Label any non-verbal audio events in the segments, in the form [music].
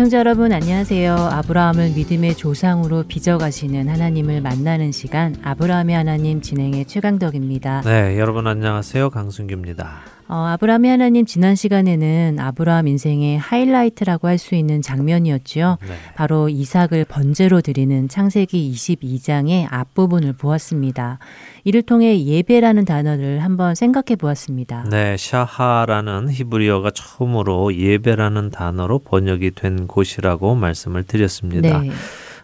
애청자 여러분 안녕하세요. 아브라함을 믿음의 조상으로 빚어가시는 하나님을 만나는 시간 아브라함의 하나님 진행의 최강덕입니다. 네, 여러분 안녕하세요. 강순규입니다. 어, 아브라함의 하나님 지난 시간에는 아브라함 인생의 하이라이트라고 할 수 있는 장면이었죠. 네. 바로 이삭을 번제로 드리는 창세기 22장의 앞부분을 보았습니다. 이를 통해 예배라는 단어를 한번 생각해 보았습니다. 네, 샤하라는 히브리어가 처음으로 예배라는 단어로 번역이 된 곳이라고 말씀을 드렸습니다. 네.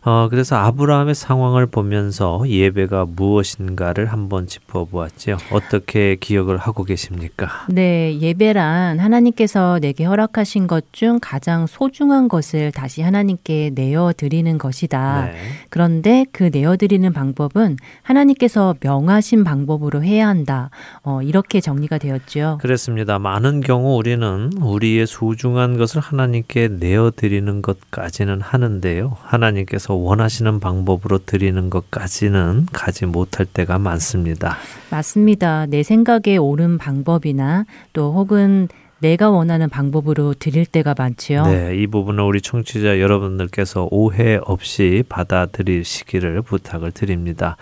어, 그래서 아브라함의 상황을 보면서 예배가 무엇인가를 한번 짚어보았죠. 어떻게 기억을 하고 계십니까? 네, 예배란 하나님께서 내게 허락하신 것 중 가장 소중한 것을 다시 하나님께 내어 드리는 것이다. 네. 그런데 그 내어 드리는 방법은 하나님께서 명하신 방법으로 해야 한다. 어, 이렇게 정리가 되었죠. 그렇습니다. 많은 경우 우리는 우리의 소중한 것을 하나님께 내어 드리는 것까지는 하는데요. 하나님께서 원하시는 방법으로 드리는 것까지는 가지 못할 때가 많습니다. 맞습니다. 내 생각에 옳은 방법이나 또 혹은 내가 원하는 방법으로 드릴 때가 많지요. 네, 이 부분은 우리 청취자 여러분들께서 오해 없이 받아들이시기를 부탁을 드립니다.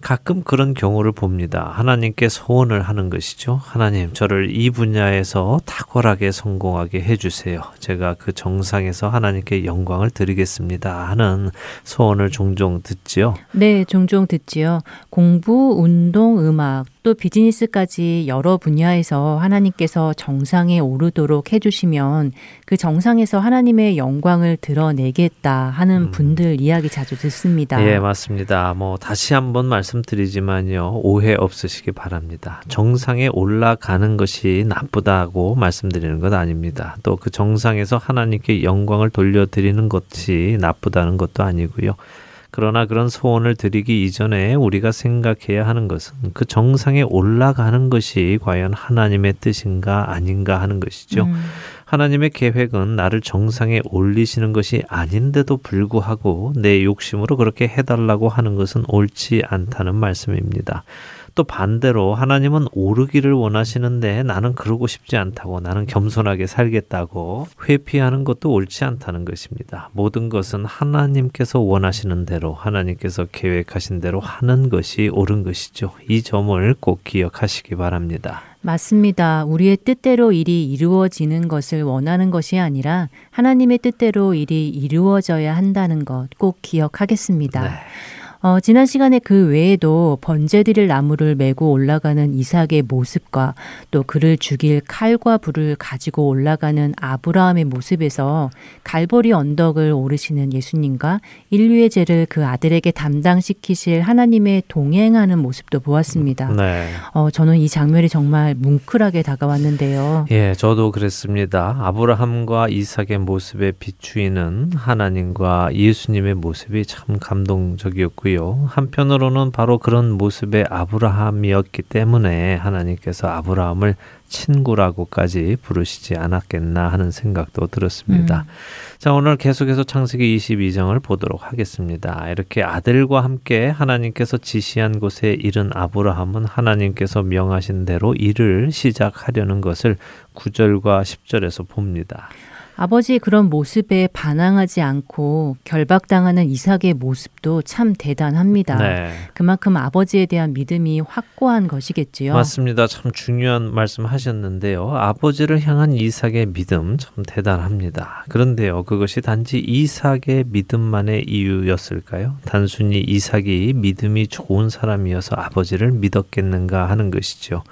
가끔 그런 경우를 봅니다. 하나님께 소원을 하는 것이죠. 하나님, 저를 이 분야에서 탁월하게 성공하게 해주세요. 제가 그 정상에서 하나님께 영광을 드리겠습니다. 하는 소원을 종종 듣지요. 네, 종종 듣지요. 공부, 운동, 음악, 또 비즈니스까지 여러 분야에서 하나님께서 정상에 오르도록 해주시면 그 정상에서 하나님의 영광을 드러내겠다 하는 음. 분들 이야기 자주 듣습니다. 예, 맞습니다. 뭐 다시 한번 말씀드리지만요. 오해 없으시기 바랍니다. 정상에 올라가는 것이 나쁘다고 말씀드리는 것 아닙니다. 또 그 정상에서 하나님께 영광을 돌려드리는 것이 나쁘다는 것도 아니고요. 그러나 그런 소원을 드리기 이전에 우리가 생각해야 하는 것은 그 정상에 올라가는 것이 과연 하나님의 뜻인가 아닌가 하는 것이죠. 음. 하나님의 계획은 나를 정상에 올리시는 것이 아닌데도 불구하고 내 욕심으로 그렇게 해달라고 하는 것은 옳지 않다는 말씀입니다. 또 반대로 하나님은 오르기를 원하시는데 나는 그러고 싶지 않다고 나는 겸손하게 살겠다고 회피하는 것도 옳지 않다는 것입니다. 모든 것은 하나님께서 원하시는 대로 하나님께서 계획하신 대로 하는 것이 옳은 것이죠. 이 점을 꼭 기억하시기 바랍니다. 맞습니다. 우리의 뜻대로 일이 이루어지는 것을 원하는 것이 아니라 하나님의 뜻대로 일이 이루어져야 한다는 것 꼭 기억하겠습니다. 네. 어, 지난 시간에 그 외에도 번제드릴 나무를 메고 올라가는 이삭의 모습과 또 그를 죽일 칼과 불을 가지고 올라가는 아브라함의 모습에서 갈보리 언덕을 오르시는 예수님과 인류의 죄를 그 아들에게 담당시키실 하나님의 동행하는 모습도 보았습니다. 네. 어, 저는 이 장면이 정말 뭉클하게 다가왔는데요. 예, 저도 그랬습니다. 아브라함과 이삭의 모습에 비추이는 하나님과 예수님의 모습이 참 감동적이었고요. 있고요. 한편으로는 바로 그런 모습의 아브라함이었기 때문에 하나님께서 아브라함을 친구라고까지 부르시지 않았겠나 하는 생각도 들었습니다. 음. 자, 오늘 계속해서 창세기 22장을 보도록 하겠습니다. 이렇게 아들과 함께 하나님께서 지시한 곳에 이른 아브라함은 하나님께서 명하신 대로 일을 시작하려는 것을 9절과 10절에서 봅니다. 아버지의 그런 모습에 반항하지 않고 결박당하는 이삭의 모습도 참 대단합니다. 네. 그만큼 아버지에 대한 믿음이 확고한 것이겠지요. 맞습니다. 참 중요한 말씀 하셨는데요. 아버지를 향한 이삭의 믿음 참 대단합니다. 그런데요. 그것이 단지 이삭의 믿음만의 이유였을까요? 단순히 이삭이 믿음이 좋은 사람이어서 아버지를 믿었겠는가 하는 것이죠.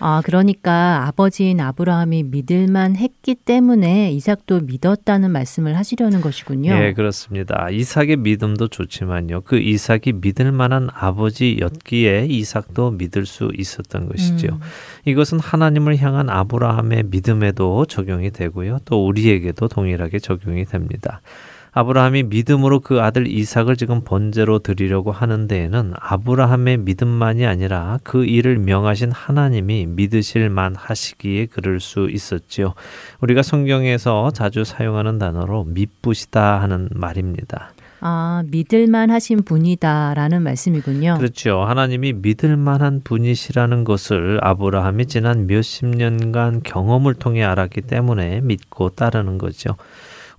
아, 그러니까 아버지인 아브라함이 믿을만 했기 때문에 이삭도 믿었다는 말씀을 하시려는 것이군요. 예, 그렇습니다. 이삭의 믿음도 좋지만요. 그 이삭이 믿을 만한 아버지였기에 이삭도 믿을 수 있었던 것이죠. 음. 이것은 하나님을 향한 아브라함의 믿음에도 적용이 되고요. 또 우리에게도 동일하게 적용이 됩니다. 아브라함이 믿음으로 그 아들 이삭을 지금 번제로 드리려고 하는 데에는 아브라함의 믿음만이 아니라 그 일을 명하신 하나님이 믿으실 만 하시기에 그럴 수 있었지요. 우리가 성경에서 자주 사용하는 단어로 믿부시다 하는 말입니다. 아, 믿을만 하신 분이다라는 말씀이군요. 그렇죠. 하나님이 믿을만한 분이시라는 것을 아브라함이 지난 몇십 년간 경험을 통해 알았기 때문에 믿고 따르는 거죠.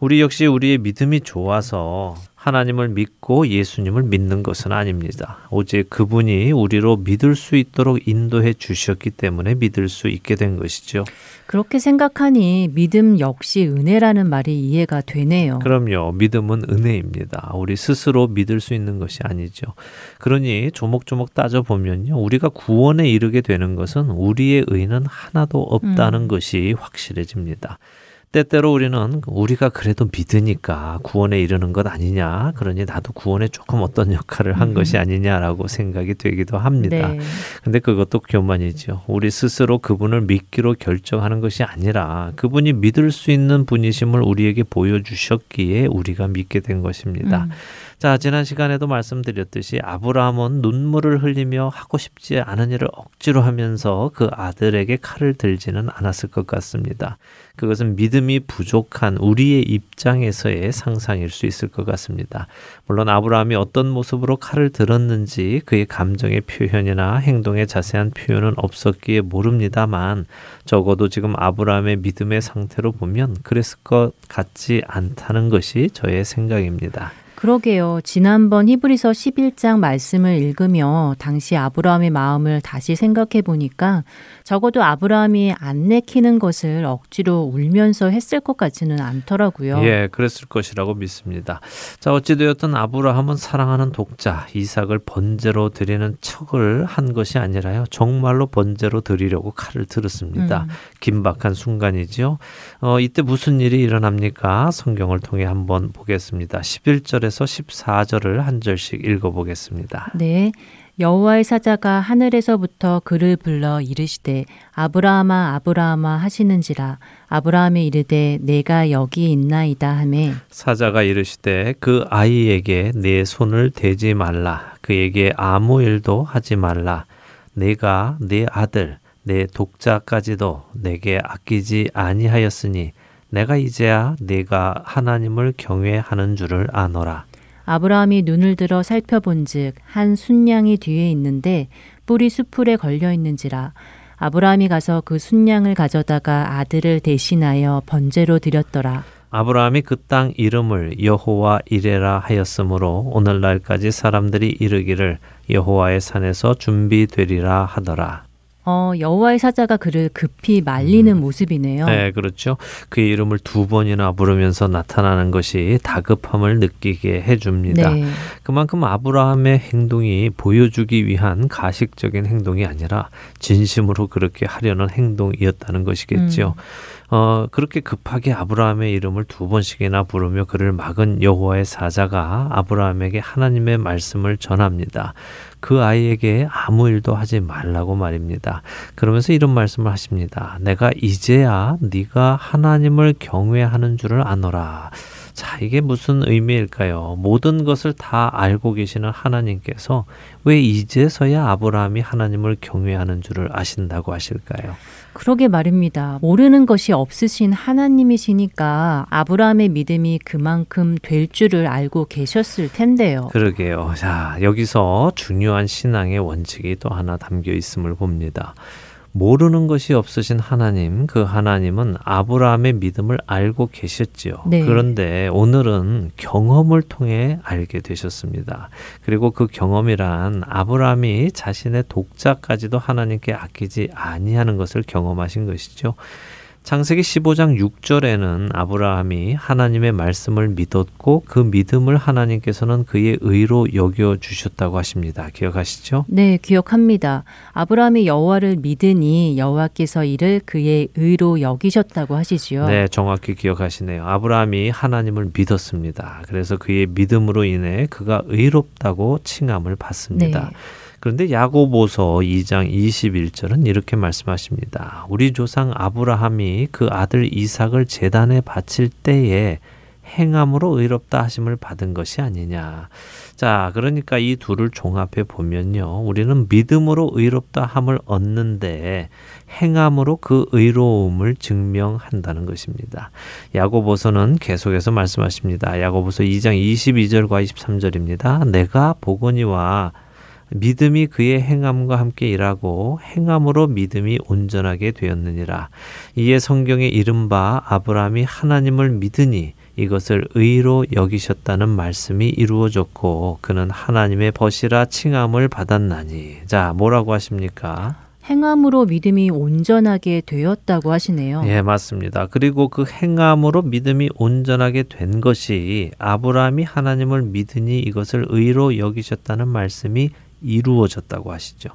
우리 역시 우리의 믿음이 좋아서 하나님을 믿고 예수님을 믿는 것은 아닙니다. 오직 그분이 우리로 믿을 수 있도록 인도해 주셨기 때문에 믿을 수 있게 된 것이죠. 그렇게 생각하니 믿음 역시 은혜라는 말이 이해가 되네요. 그럼요. 믿음은 은혜입니다. 우리 스스로 믿을 수 있는 것이 아니죠. 그러니 조목조목 따져보면요. 우리가 구원에 이르게 되는 것은 우리의 의는 하나도 없다는 음. 것이 확실해집니다. 때때로 우리는 우리가 그래도 믿으니까 구원에 이르는 것 아니냐. 그러니 나도 구원에 조금 어떤 역할을 한 음. 것이 아니냐라고 생각이 되기도 합니다. 네. 근데 그것도 교만이죠. 우리 스스로 그분을 믿기로 결정하는 것이 아니라 그분이 믿을 수 있는 분이심을 우리에게 보여주셨기에 우리가 믿게 된 것입니다. 음. 자, 지난 시간에도 말씀드렸듯이 아브라함은 눈물을 흘리며 하고 싶지 않은 일을 억지로 하면서 그 아들에게 칼을 들지는 않았을 것 같습니다. 그것은 믿음이 부족한 우리의 입장에서의 상상일 수 있을 것 같습니다. 물론 아브라함이 어떤 모습으로 칼을 들었는지 그의 감정의 표현이나 행동의 자세한 표현은 없었기에 모릅니다만 적어도 지금 아브라함의 믿음의 상태로 보면 그랬을 것 같지 않다는 것이 저의 생각입니다. 그러게요. 지난번 히브리서 11장 말씀을 읽으며 당시 아브라함의 마음을 다시 생각해 보니까 적어도 아브라함이 안 내키는 것을 억지로 울면서 했을 것 같지는 않더라고요. 예, 그랬을 것이라고 믿습니다. 자, 어찌되었든 아브라함은 사랑하는 독자 이삭을 번제로 드리는 척을 한 것이 아니라요. 정말로 번제로 드리려고 칼을 들었습니다. 음. 긴박한 순간이지요. 어, 이때 무슨 일이 일어납니까? 성경을 통해 한번 보겠습니다. 11절에 서 14절을 한 절씩 읽어보겠습니다. 네. 여호와의 사자가 하늘에서부터 그를 불러 이르시되 아브라함아 아브라함아 하시는지라 아브라함이 이르되 내가 여기 있나이다 하매 사자가 이르시되 그 아이에게 내 손을 대지 말라 그에게 아무 일도 하지 말라 내가 내 아들 내 독자까지도 내게 아끼지 아니하였으니 내가 이제야 내가 하나님을 경외하는 줄을 아노라 아브라함이 눈을 들어 살펴본즉 한 순양이 뒤에 있는데 뿔이 수풀에 걸려 있는지라 아브라함이 가서 그 순양을 가져다가 아들을 대신하여 번제로 드렸더라. 아브라함이 그 땅 이름을 여호와 이레라 하였으므로 오늘날까지 사람들이 이르기를 여호와의 산에서 준비되리라 하더라. 어, 여호와의 사자가 그를 급히 말리는 음. 모습이네요. 네, 그렇죠. 그의 이름을 두 번이나 부르면서 나타나는 것이 다급함을 느끼게 해줍니다. 네. 그만큼 아브라함의 행동이 보여주기 위한 가식적인 행동이 아니라 진심으로 그렇게 하려는 행동이었다는 것이겠죠. 음. 어, 그렇게 급하게 아브라함의 이름을 두 번씩이나 부르며 그를 막은 여호와의 사자가 아브라함에게 하나님의 말씀을 전합니다. 그 아이에게 아무 일도 하지 말라고 말입니다. 그러면서 이런 말씀을 하십니다. 내가 이제야 네가 하나님을 경외하는 줄을 아노라. 자, 이게 무슨 의미일까요? 모든 것을 다 알고 계시는 하나님께서 왜 이제서야 아브라함이 하나님을 경외하는 줄을 아신다고 하실까요? 그러게 말입니다. 모르는 것이 없으신 하나님이시니까 아브라함의 믿음이 그만큼 될 줄을 알고 계셨을 텐데요. 그러게요. 자, 여기서 중요한 신앙의 원칙이 또 하나 담겨 있음을 봅니다. 모르는 것이 없으신 하나님, 그 하나님은 아브라함의 믿음을 알고 계셨지요. 네. 그런데 오늘은 경험을 통해 알게 되셨습니다. 그리고 그 경험이란 아브라함이 자신의 독자까지도 하나님께 아끼지 아니하는 것을 경험하신 것이죠. 창세기 15장 6절에는 아브라함이 하나님의 말씀을 믿었고 그 믿음을 하나님께서는 그의 의로 여겨 주셨다고 하십니다. 기억하시죠? 네, 기억합니다. 아브라함이 여호와를 믿으니 여호와께서 이를 그의 의로 여기셨다고 하시지요. 네, 정확히 기억하시네요. 아브라함이 하나님을 믿었습니다. 그래서 그의 믿음으로 인해 그가 의롭다고 칭함을 받습니다. 네. 그런데 야고보서 2장 21절은 이렇게 말씀하십니다. 우리 조상 아브라함이 그 아들 이삭을 제단에 바칠 때에 행함으로 의롭다 하심을 받은 것이 아니냐. 자, 그러니까 이 둘을 종합해 보면요. 우리는 믿음으로 의롭다 함을 얻는데 행함으로 그 의로움을 증명한다는 것입니다. 야고보서는 계속해서 말씀하십니다. 야고보서 2장 22절과 23절입니다. 내가 보거니와 믿음이 그의 행함과 함께 일하고 행함으로 믿음이 온전하게 되었느니라. 이에 성경에 이른바 아브라함이 하나님을 믿으니 이것을 의로 여기셨다는 말씀이 이루어졌고 그는 하나님의 벗이라 칭함을 받았나니. 자, 뭐라고 하십니까? 행함으로 믿음이 온전하게 되었다고 하시네요. 예, 맞습니다. 그리고 그 행함으로 믿음이 온전하게 된 것이 아브라함이 하나님을 믿으니 이것을 의로 여기셨다는 말씀이 이루어졌다고 하시죠.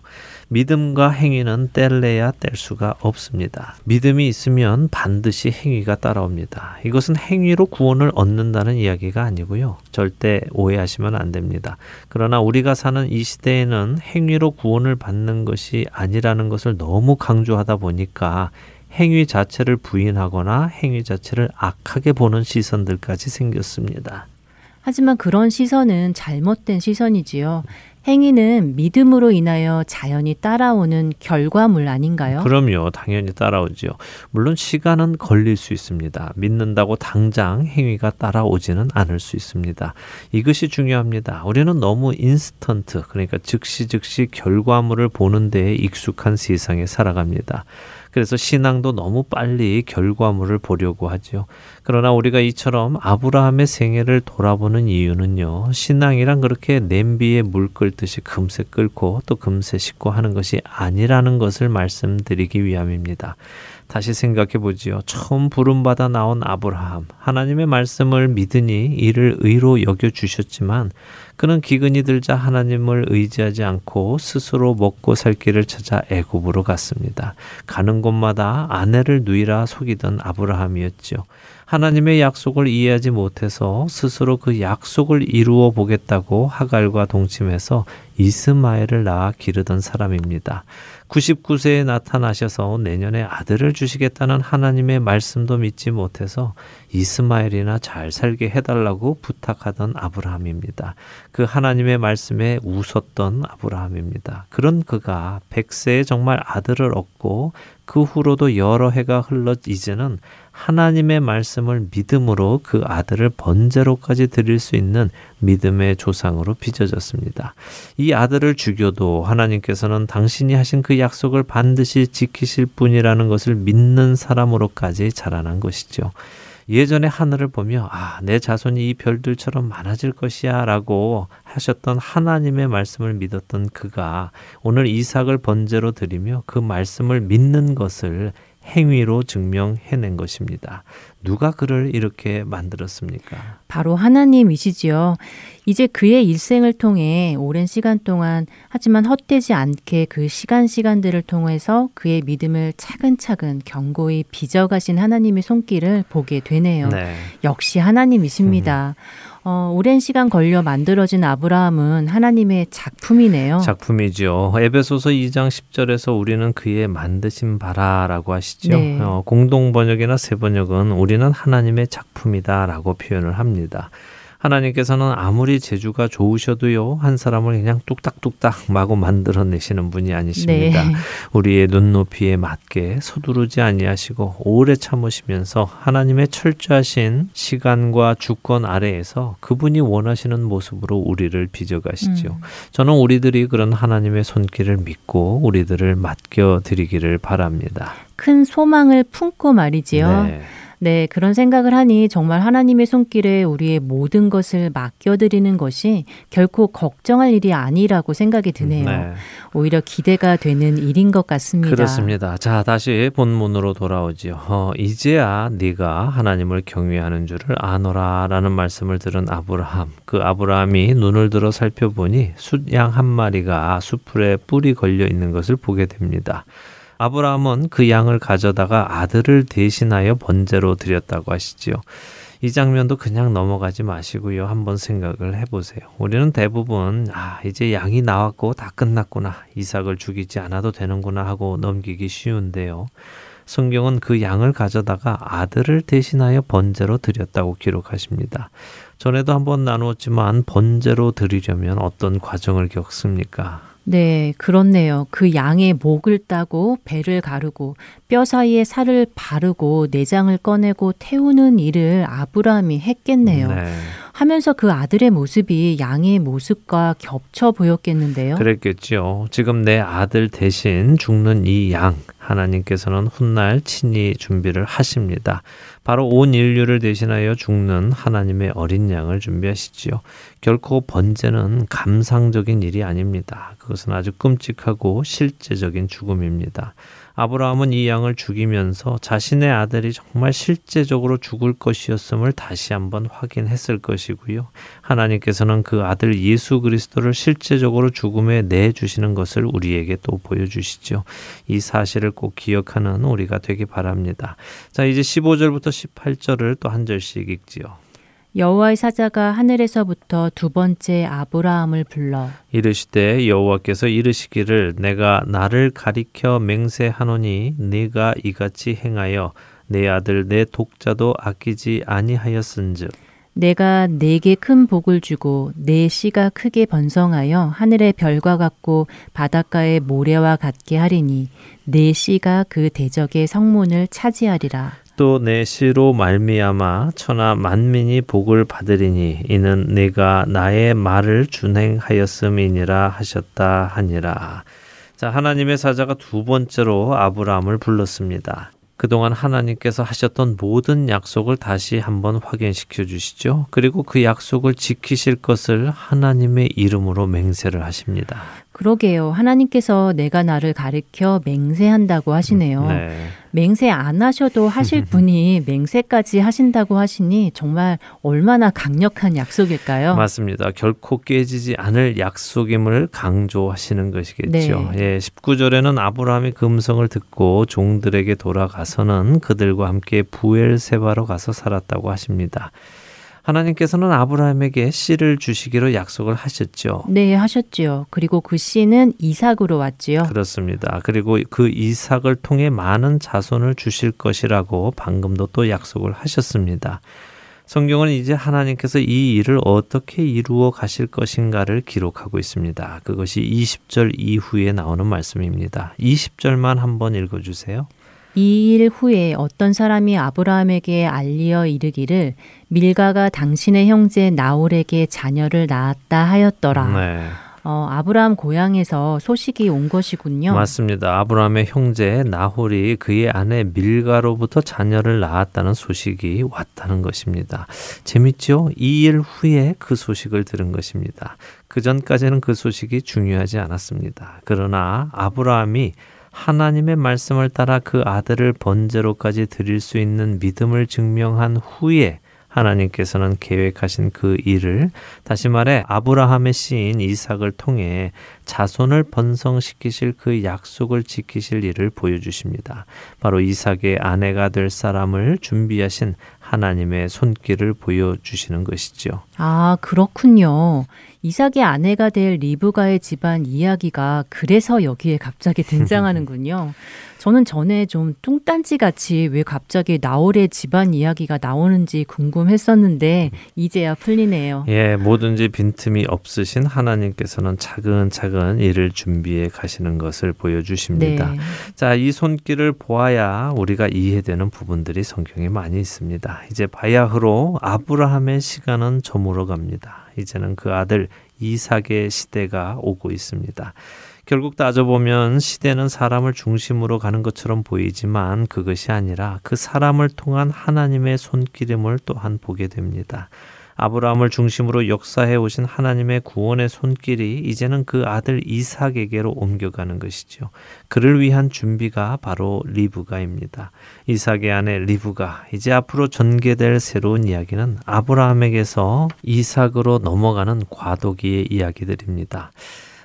믿음과 행위는 뗄래야 뗄 수가 없습니다. 믿음이 있으면 반드시 행위가 따라옵니다. 이것은 행위로 구원을 얻는다는 이야기가 아니고요. 절대 오해하시면 안 됩니다. 그러나 우리가 사는 이 시대에는 행위로 구원을 받는 것이 아니라는 것을 너무 강조하다 보니까 행위 자체를 부인하거나 행위 자체를 악하게 보는 시선들까지 생겼습니다. 하지만 그런 시선은 잘못된 시선이지요. 행위는 믿음으로 인하여 자연히 따라오는 결과물 아닌가요? 그럼요. 당연히 따라오죠. 물론 시간은 걸릴 수 있습니다. 믿는다고 당장 행위가 따라오지는 않을 수 있습니다. 이것이 중요합니다. 우리는 너무 인스턴트, 그러니까 즉시 즉시 결과물을 보는 데에 익숙한 세상에 살아갑니다. 그래서 신앙도 너무 빨리 결과물을 보려고 하죠. 그러나 우리가 이처럼 아브라함의 생애를 돌아보는 이유는요. 신앙이란 그렇게 냄비에 물 끓듯이 금세 끓고 또 금세 식고 하는 것이 아니라는 것을 말씀드리기 위함입니다. 다시 생각해 보지요. 처음 부름받아 나온 아브라함. 하나님의 말씀을 믿으니 이를 의로 여겨 주셨지만 그는 기근이 들자 하나님을 의지하지 않고 스스로 먹고 살 길을 찾아 애굽으로 갔습니다. 가는 곳마다 아내를 누이라 속이던 아브라함이었죠. 하나님의 약속을 이해하지 못해서 스스로 그 약속을 이루어 보겠다고 하갈과 동침해서 이스마엘을 낳아 기르던 사람입니다. 99세에 나타나셔서 내년에 아들을 주시겠다는 하나님의 말씀도 믿지 못해서 이스마엘이나 잘 살게 해달라고 부탁하던 아브라함입니다. 그 하나님의 말씀에 웃었던 아브라함입니다. 그런 그가 100세에 정말 아들을 얻고 그 후로도 여러 해가 흘러 이제는 하나님의 말씀을 믿음으로 그 아들을 번제로까지 드릴 수 있는 믿음의 조상으로 빚어졌습니다. 이 아들을 죽여도 하나님께서는 당신이 하신 그 약속을 반드시 지키실 분이라는 것을 믿는 사람으로까지 자라난 것이죠. 예전에 하늘을 보며 아, 내 자손이 이 별들처럼 많아질 것이야라고 하셨던 하나님의 말씀을 믿었던 그가 오늘 이삭을 번제로 드리며 그 말씀을 믿는 것을 행위로 증명해낸 것입니다. 누가 그를 이렇게 만들었습니까? 바로 하나님이시지요. 이제 그의 일생을 통해 오랜 시간 동안 하지만 헛되지 않게 그 시간 시간들을 통해서 그의 믿음을 차근차근 견고히 빚어가신 하나님의 손길을 보게 되네요. 네. 역시 하나님이십니다. 음. 어, 오랜 시간 걸려 만들어진 아브라함은 하나님의 작품이네요. 작품이죠. 에베소서 2장 10절에서 우리는 그의 만드신 바라라고 하시죠. 네. 어, 공동 번역이나 새 번역은 우리는 하나님의 작품이다라고 표현을 합니다. 하나님께서는 아무리 재주가 좋으셔도요, 한 사람을 그냥 뚝딱뚝딱 마구 만들어내시는 분이 아니십니다. 네. 우리의 눈높이에 맞게 서두르지 아니하시고 오래 참으시면서 하나님의 철저하신 시간과 주권 아래에서 그분이 원하시는 모습으로 우리를 빚어가시죠. 음. 저는 우리들이 그런 하나님의 손길을 믿고 우리들을 맡겨 드리기를 바랍니다. 큰 소망을 품고 말이지요. 네. 네, 그런 생각을 하니 정말 하나님의 손길에 우리의 모든 것을 맡겨드리는 것이 결코 걱정할 일이 아니라고 생각이 드네요. 네. 오히려 기대가 되는 일인 것 같습니다. 그렇습니다. 자, 다시 본문으로 돌아오지요. 어, 이제야 네가 하나님을 경외하는 줄을 아노라라는 말씀을 들은 아브라함. 그 아브라함이 눈을 들어 살펴보니 숫양 한 마리가 수풀에 뿔이 걸려 있는 것을 보게 됩니다. 아브라함은 그 양을 가져다가 아들을 대신하여 번제로 드렸다고 하시지요. 이 장면도 그냥 넘어가지 마시고요. 한번 생각을 해보세요. 우리는 대부분, 아, 이제 양이 나왔고 다 끝났구나. 이삭을 죽이지 않아도 되는구나 하고 넘기기 쉬운데요. 성경은 그 양을 가져다가 아들을 대신하여 번제로 드렸다고 기록하십니다. 전에도 한번 나누었지만 번제로 드리려면 어떤 과정을 겪습니까? 네, 그렇네요. 그 양의 목을 따고 배를 가르고 뼈 사이에 살을 바르고 내장을 꺼내고 태우는 일을 아브라함이 했겠네요. 네. 하면서 그 아들의 모습이 양의 모습과 겹쳐 보였겠는데요. 그랬겠죠. 지금 내 아들 대신 죽는 이 양, 하나님께서는 훗날 친히 준비를 하십니다. 바로 온 인류를 대신하여 죽는 하나님의 어린 양을 준비하시지요. 결코 번제는 감상적인 일이 아닙니다. 그것은 아주 끔찍하고 실제적인 죽음입니다. 아브라함은 이 양을 죽이면서 자신의 아들이 정말 실제적으로 죽을 것이었음을 다시 한번 확인했을 것이고요. 하나님께서는 그 아들 예수 그리스도를 실제적으로 죽음에 내주시는 것을 우리에게 또 보여주시죠. 이 사실을 꼭 기억하는 우리가 되기 바랍니다. 자, 이제 15절부터 18절을 또 한 절씩 읽지요. 여호와의 사자가 하늘에서부터 두 번째 아브라함을 불러 이르시되 여호와께서 이르시기를 내가 나를 가리켜 맹세하노니 네가 이같이 행하여 내 아들 내 독자도 아끼지 아니하였은즉 내가 네게 큰 복을 주고 내 씨가 크게 번성하여 하늘의 별과 같고 바닷가의 모래와 같게 하리니 내 씨가 그 대적의 성문을 차지하리라. 또 내 시로 말미암아 천하 만민이 복을 받으리니 이는 내가 나의 말을 준행하였음이니라 하셨다 하니라. 자, 하나님의 사자가 두 번째로 아브라함을 불렀습니다. 그동안 하나님께서 하셨던 모든 약속을 다시 한번 확인시켜 주시죠. 그리고 그 약속을 지키실 것을 하나님의 이름으로 맹세를 하십니다. 그러게요. 하나님께서 내가 나를 가리켜 맹세한다고 하시네요. 네. 맹세 안 하셔도 하실 [laughs] 분이 맹세까지 하신다고 하시니 정말 얼마나 강력한 약속일까요? 맞습니다. 결코 깨지지 않을 약속임을 강조하시는 것이겠죠. 네. 예, 19절에는 아브라함이 금성을 듣고 종들에게 돌아가서는 그들과 함께 부엘세바로 가서 살았다고 하십니다. 하나님께서는 아브라함에게 씨를 주시기로 약속을 하셨죠. 네, 하셨지요. 그리고 그 씨는 이삭으로 왔지요. 그렇습니다. 그리고 그 이삭을 통해 많은 자손을 주실 것이라고 방금도 또 약속을 하셨습니다. 성경은 이제 하나님께서 이 일을 어떻게 이루어 가실 것인가를 기록하고 있습니다. 그것이 20절 이후에 나오는 말씀입니다. 20절만 한번 읽어 주세요. 이 일 후에 어떤 사람이 아브라함에게 알리어 이르기를 밀가가 당신의 형제 나홀에게 자녀를 낳았다 하였더라. 네. 어, 아브라함 고향에서 소식이 온 것이군요. 맞습니다. 아브라함의 형제 나홀이 그의 아내 밀가로부터 자녀를 낳았다는 소식이 왔다는 것입니다. 재밌죠? 이 일 후에 그 소식을 들은 것입니다. 그 전까지는 그 소식이 중요하지 않았습니다. 그러나 아브라함이 하나님의 말씀을 따라 그 아들을 번제로까지 드릴 수 있는 믿음을 증명한 후에 하나님께서는 계획하신 그 일을 다시 말해 아브라함의 씨인 이삭을 통해 자손을 번성시키실 그 약속을 지키실 일을 보여주십니다. 바로 이삭의 아내가 될 사람을 준비하신 하나님의 손길을 보여주시는 것이죠. 아, 그렇군요. 이삭의 아내가 될 리브가의 집안 이야기가 그래서 여기에 갑자기 등장하는군요. [laughs] 저는 전에 좀 뚱딴지 같이 왜 갑자기 나홀의 집안 이야기가 나오는지 궁금했었는데 이제야 풀리네요. 예, 뭐든지 빈틈이 없으신 하나님께서는 차근차근 일을 준비해 가시는 것을 보여주십니다. 네. 자, 이 손길을 보아야 우리가 이해되는 부분들이 성경에 많이 있습니다. 이제 바야흐로 아브라함의 시간은 저물어 갑니다. 이제는 그 아들 이삭의 시대가 오고 있습니다. 결국 따져보면 시대는 사람을 중심으로 가는 것처럼 보이지만 그것이 아니라 그 사람을 통한 하나님의 손길임을 또한 보게 됩니다. 아브라함을 중심으로 역사해 오신 하나님의 구원의 손길이 이제는 그 아들 이삭에게로 옮겨가는 것이죠. 그를 위한 준비가 바로 리브가입니다. 이삭의 아내 리브가 이제 앞으로 전개될 새로운 이야기는 아브라함에게서 이삭으로 넘어가는 과도기의 이야기들입니다.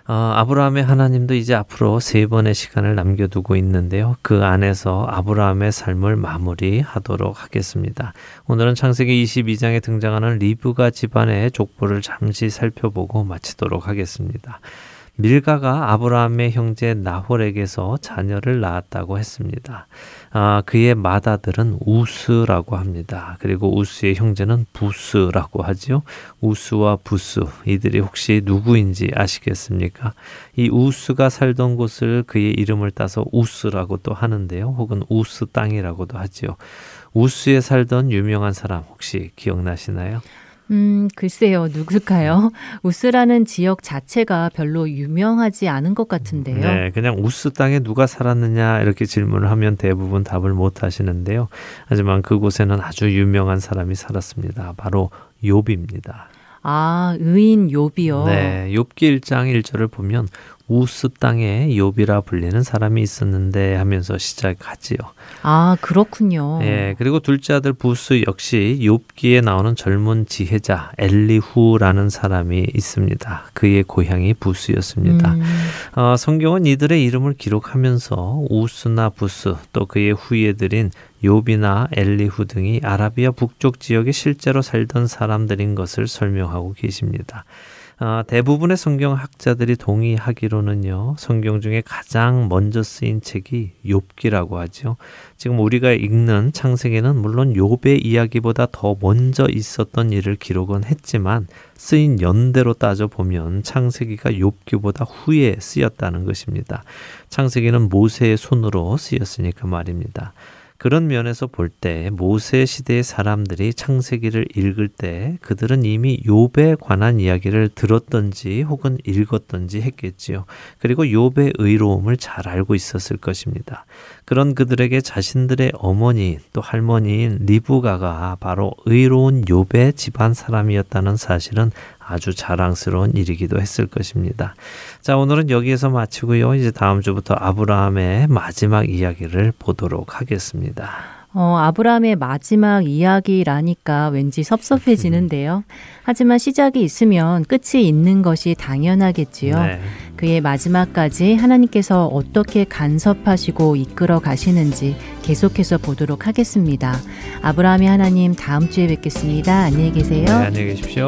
어, 아브라함의 하나님도 이제 앞으로 세 번의 시간을 남겨두고 있는데요. 그 안에서 아브라함의 삶을 마무리하도록 하겠습니다. 오늘은 창세기 22장에 등장하는 리브가 집안의 족보를 잠시 살펴보고 마치도록 하겠습니다. 밀가가 아브라함의 형제 나홀에게서 자녀를 낳았다고 했습니다. 아, 그의 맏아들은 우스라고 합니다. 그리고 우스의 형제는 부스라고 하지요. 우스와 부스 이들이 혹시 누구인지 아시겠습니까? 이 우스가 살던 곳을 그의 이름을 따서 우스라고 또 하는데요. 혹은 우스 땅이라고도 하지요. 우스에 살던 유명한 사람 혹시 기억나시나요? 음, 글쎄요, 누굴까요? [laughs] 우스라는 지역 자체가 별로 유명하지 않은 것 같은데요. 네, 그냥 우스 땅에 누가 살았느냐 이렇게 질문을 하면 대부분 답을 못 하시는데요. 하지만 그곳에는 아주 유명한 사람이 살았습니다. 바로 욥입니다. 아, 의인 욥이요. 네, 욥기 1장 1절을 보면 우스 땅에 욥이라 불리는 사람이 있었는데 하면서 시작하지요. 아, 그렇군요. 예, 그리고 둘째 아들 부스 역시 욥기에 나오는 젊은 지혜자 엘리후라는 사람이 있습니다. 그의 고향이 부스였습니다. 음. 어, 성경은 이들의 이름을 기록하면서 우스나 부스 또 그의 후예들인 욥이나 엘리후 등이 아라비아 북쪽 지역에 실제로 살던 사람들인 것을 설명하고 계십니다. 어, 대부분의 성경 학자들이 동의하기로는요. 성경 중에 가장 먼저 쓰인 책이 욥기라고 하죠. 지금 우리가 읽는 창세기는 물론 욥의 이야기보다 더 먼저 있었던 일을 기록은 했지만 쓰인 연대로 따져 보면 창세기가 욥기보다 후에 쓰였다는 것입니다. 창세기는 모세의 손으로 쓰였으니까 말입니다. 그런 면에서 볼 때 모세 시대의 사람들이 창세기를 읽을 때 그들은 이미 욥에 관한 이야기를 들었던지 혹은 읽었던지 했겠지요. 그리고 욥의 의로움을 잘 알고 있었을 것입니다. 그런 그들에게 자신들의 어머니 또 할머니인 리브가가 바로 의로운 욥의 집안 사람이었다는 사실은 아주 자랑스러운 일이기도 했을 것입니다. 자, 오늘은 여기에서 마치고요. 이제 다음 주부터 아브라함의 마지막 이야기를 보도록 하겠습니다. 어, 아브라함의 마지막 이야기라니까 왠지 섭섭해지는데요. 하지만 시작이 있으면 끝이 있는 것이 당연하겠지요. 네. 그의 마지막까지 하나님께서 어떻게 간섭하시고 이끌어 가시는지 계속해서 보도록 하겠습니다. 아브라함의 하나님 다음 주에 뵙겠습니다. 안녕히 계세요. 네, 안녕히 계십시오.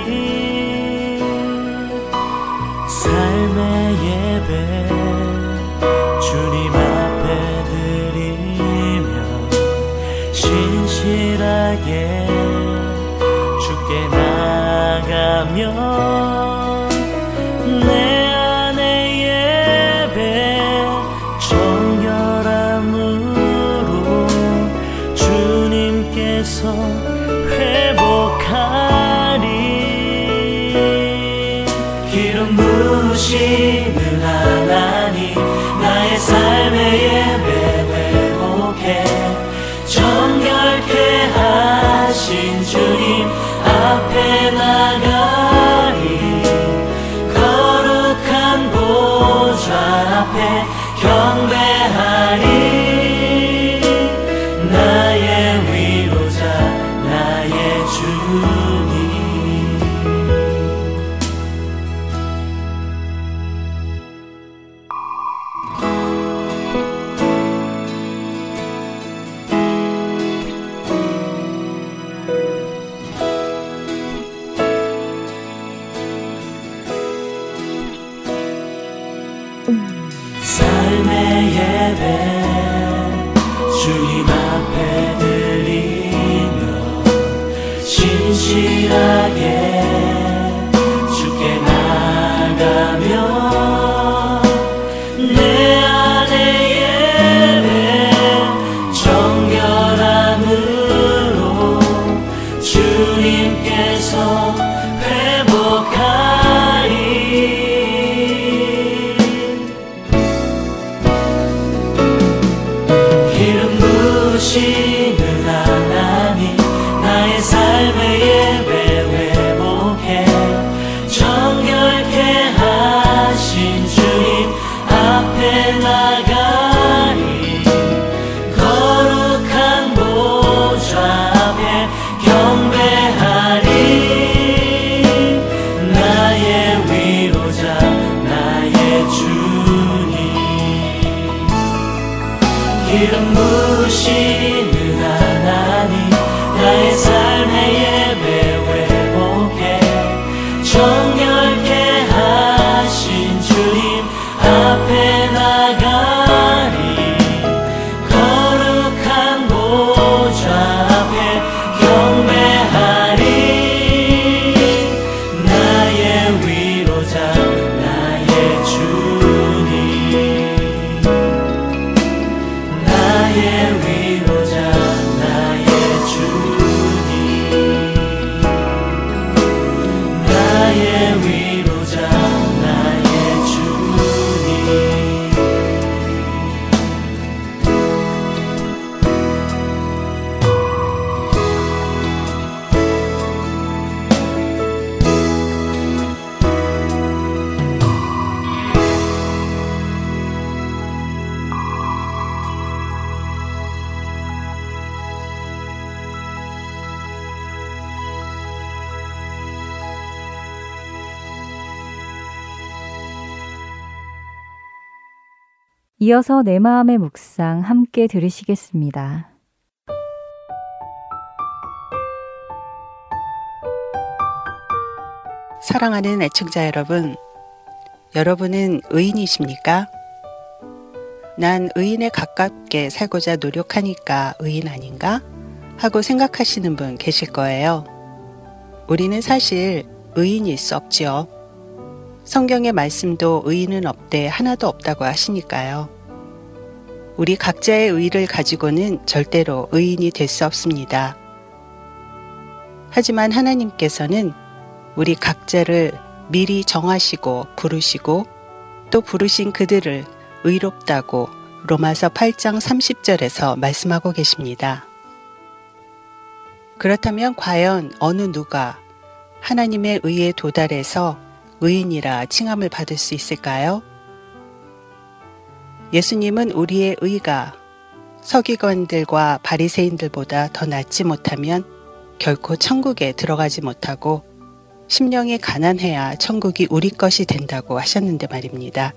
이어서 내 마음의 묵상 함께 들으시겠습니다. 사랑하는 애청자 여러분, 여러분은 의인이십니까? 난 의인에 가깝게 살고자 노력하니까 의인 아닌가? 하고 생각하시는 분 계실 거예요. 우리는 사실 의인일 수 없지요. 성경의 말씀도 의인은 없대 하나도 없다고 하시니까요. 우리 각자의 의를 가지고는 절대로 의인이 될 수 없습니다. 하지만 하나님께서는 우리 각자를 미리 정하시고 부르시고 또 부르신 그들을 의롭다고 로마서 8장 30절에서 말씀하고 계십니다. 그렇다면 과연 어느 누가 하나님의 의에 도달해서 의인이라 칭함을 받을 수 있을까요? 예수님은 우리의 의가 서기관들과 바리새인들보다 더 낫지 못하면 결코 천국에 들어가지 못하고 심령이 가난해야 천국이 우리 것이 된다고 하셨는데 말입니다.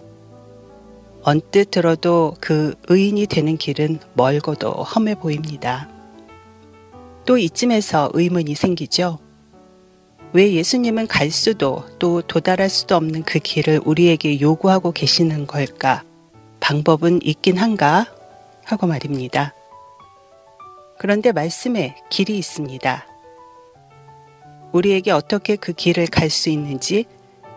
언뜻 들어도 그 의인이 되는 길은 멀고도 험해 보입니다. 또 이쯤에서 의문이 생기죠. 왜 예수님은 갈 수도 또 도달할 수도 없는 그 길을 우리에게 요구하고 계시는 걸까? 방법은 있긴 한가? 하고 말입니다. 그런데 말씀에 길이 있습니다. 우리에게 어떻게 그 길을 갈 수 있는지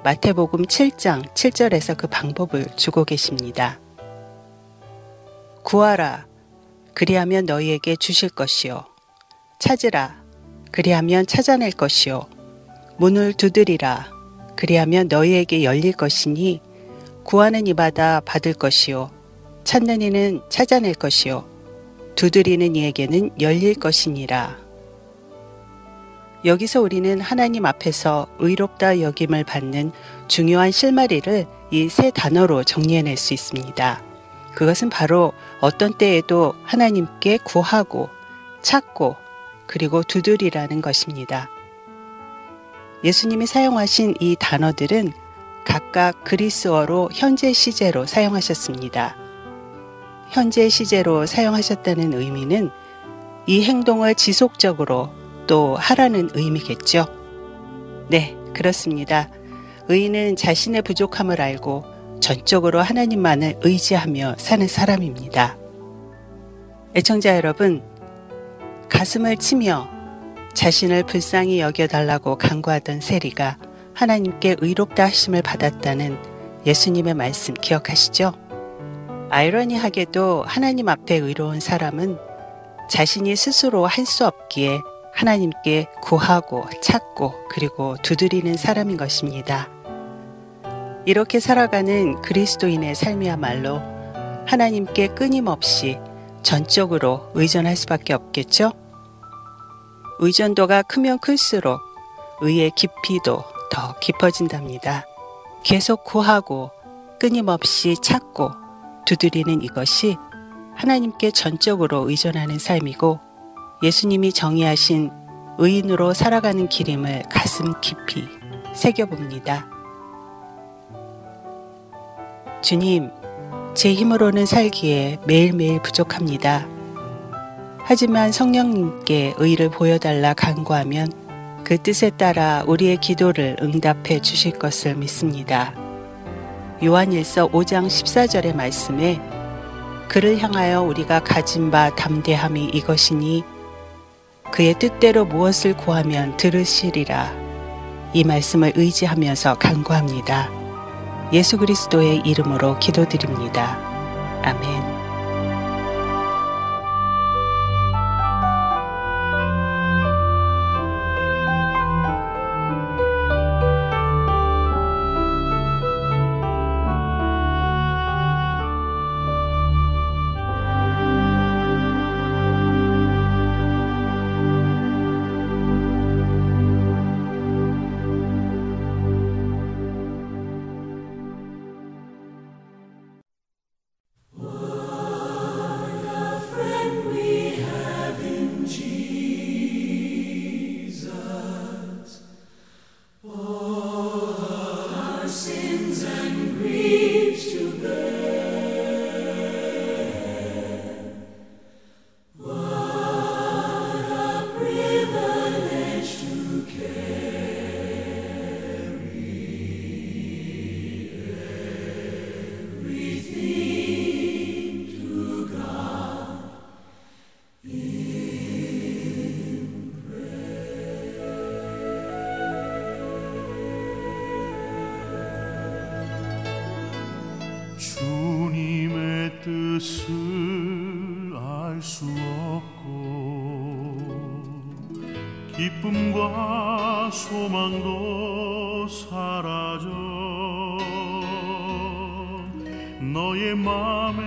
마태복음 7장 7절에서 그 방법을 주고 계십니다. 구하라. 그리하면 너희에게 주실 것이요. 찾으라. 그리하면 찾아낼 것이요. 문을 두드리라. 그리하면 너희에게 열릴 것이니 구하는 이마다 받을 것이요. 찾는 이는 찾아낼 것이요. 두드리는 이에게는 열릴 것이니라. 여기서 우리는 하나님 앞에서 의롭다 여김을 받는 중요한 실마리를 이 세 단어로 정리해낼 수 있습니다. 그것은 바로 어떤 때에도 하나님께 구하고 찾고 그리고 두드리라는 것입니다. 예수님이 사용하신 이 단어들은 각각 그리스어로 현재 시제로 사용하셨습니다. 현재 시제로 사용하셨다는 의미는 이 행동을 지속적으로 또 하라는 의미겠죠. 네, 그렇습니다. 의인은 자신의 부족함을 알고 전적으로 하나님만을 의지하며 사는 사람입니다. 애청자 여러분, 가슴을 치며 자신을 불쌍히 여겨달라고 간구하던 세리가 하나님께 의롭다 하심을 받았다는 예수님의 말씀 기억하시죠? 아이러니하게도 하나님 앞에 의로운 사람은 자신이 스스로 할 수 없기에 하나님께 구하고 찾고 그리고 두드리는 사람인 것입니다. 이렇게 살아가는 그리스도인의 삶이야말로 하나님께 끊임없이 전적으로 의존할 수밖에 없겠죠? 의존도가 크면 클수록 의의 깊이도 더 깊어진답니다. 계속 구하고 끊임없이 찾고 두드리는 이것이 하나님께 전적으로 의존하는 삶이고 예수님이 정의하신 의인으로 살아가는 길임을 가슴 깊이 새겨봅니다. 주님, 제 힘으로는 살기에 매일매일 부족합니다. 하지만 성령님께 의를 보여달라 간구하면 그 뜻에 따라 우리의 기도를 응답해 주실 것을 믿습니다. 요한일서 5장 14절의 말씀에 그를 향하여 우리가 가진 바 담대함이 이것이니 그의 뜻대로 무엇을 구하면 들으시리라. 이 말씀을 의지하면서 간구합니다. 예수 그리스도의 이름으로 기도드립니다. 아멘. 뜻을 알 수 없고 기쁨과 소망도 사라져 너의 마음에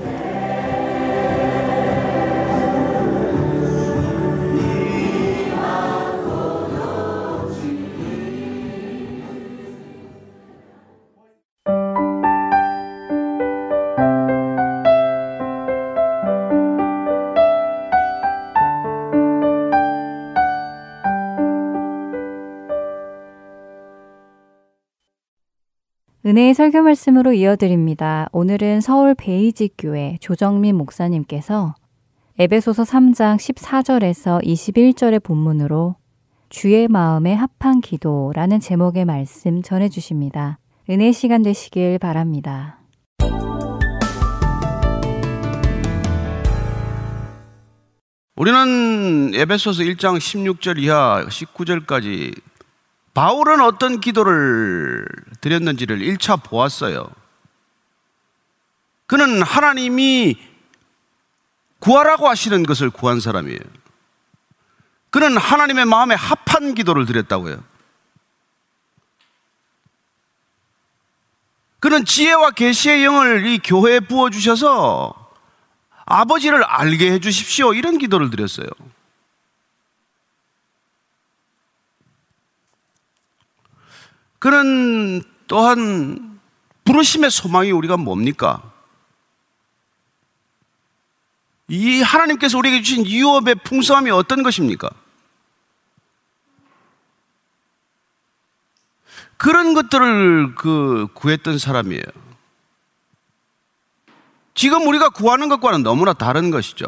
설교 말씀으로 이어드립니다. 오늘은 서울 베이직 교회 조정민 목사님께서 에베소서 3장 14절에서 21절의 본문으로 주의 마음에 합한 기도라는 제목의 말씀 전해 주십니다. 은혜 시간 되시길 바랍니다. 우리는 에베소서 1장 16절 이하 19절까지 바울은 어떤 기도를 드렸는지를 1차 보았어요. 그는 하나님이 구하라고 하시는 것을 구한 사람이에요. 그는 하나님의 마음에 합한 기도를 드렸다고요. 그는 지혜와 계시의 영을 이 교회에 부어 주셔서 아버지를 알게 해 주십시오. 이런 기도를 드렸어요. 그는 또한 부르심의 소망이 우리가 뭡니까? 이 하나님께서 우리에게 주신 유업의 풍성함이 어떤 것입니까? 그런 것들을 그 구했던 사람이에요. 지금 우리가 구하는 것과는 너무나 다른 것이죠.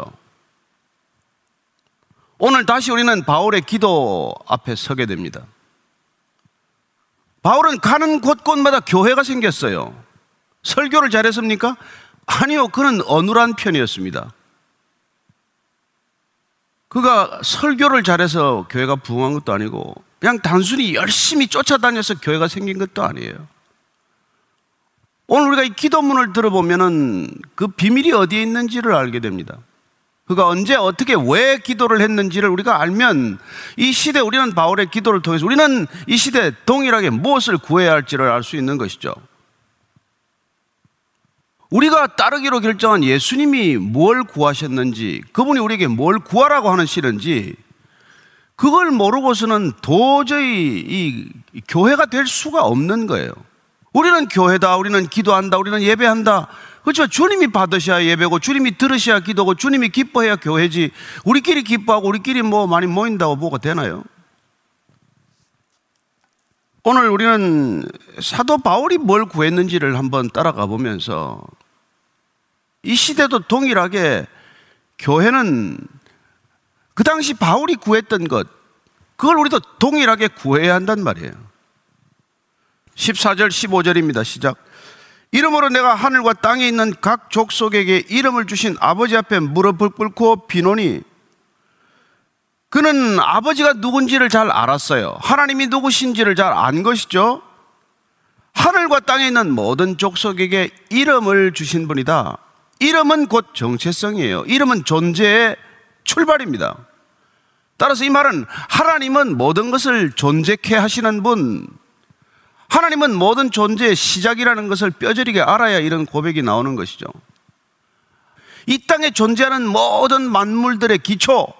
오늘 다시 우리는 바울의 기도 앞에 서게 됩니다. 바울은 가는 곳곳마다 교회가 생겼어요. 설교를 잘했습니까? 아니요, 그는 어눌한 편이었습니다. 그가 설교를 잘해서 교회가 부흥한 것도 아니고, 그냥 단순히 열심히 쫓아다녀서 교회가 생긴 것도 아니에요. 오늘 우리가 이 기도문을 들어보면은 그 비밀이 어디에 있는지를 알게 됩니다. 그가 언제 어떻게 왜 기도를 했는지를 우리가 알면 이 시대 우리는 바울의 기도를 통해서 우리는 이 시대 동일하게 무엇을 구해야 할지를 알 수 있는 것이죠. 우리가 따르기로 결정한 예수님이 뭘 구하셨는지, 그분이 우리에게 뭘 구하라고 하는 시는지, 그걸 모르고서는 도저히 이 교회가 될 수가 없는 거예요. 우리는 교회다, 우리는 기도한다, 우리는 예배한다. 그렇지만 주님이 받으셔야 예배고 주님이 들으셔야 기도고 주님이 기뻐해야 교회지 우리끼리 기뻐하고 우리끼리 뭐 많이 모인다고 뭐가 되나요? 오늘 우리는 사도 바울이 뭘 구했는지를 한번 따라가 보면서 이 시대도 동일하게 교회는 그 당시 바울이 구했던 것, 그걸 우리도 동일하게 구해야 한단 말이에요. 14절, 15절입니다. 시작. 이름으로 내가 하늘과 땅에 있는 각 족속에게 이름을 주신 아버지 앞에 무릎을 꿇고 비노니 그는 아버지가 누군지를 잘 알았어요. 하나님이 누구신지를 잘 안 것이죠. 하늘과 땅에 있는 모든 족속에게 이름을 주신 분이다. 이름은 곧 정체성이에요. 이름은 존재의 출발입니다. 따라서 이 말은 하나님은 모든 것을 존재케 하시는 분, 하나님은 모든 존재의 시작이라는 것을 뼈저리게 알아야 이런 고백이 나오는 것이죠. 이 땅에 존재하는 모든 만물들의 기초,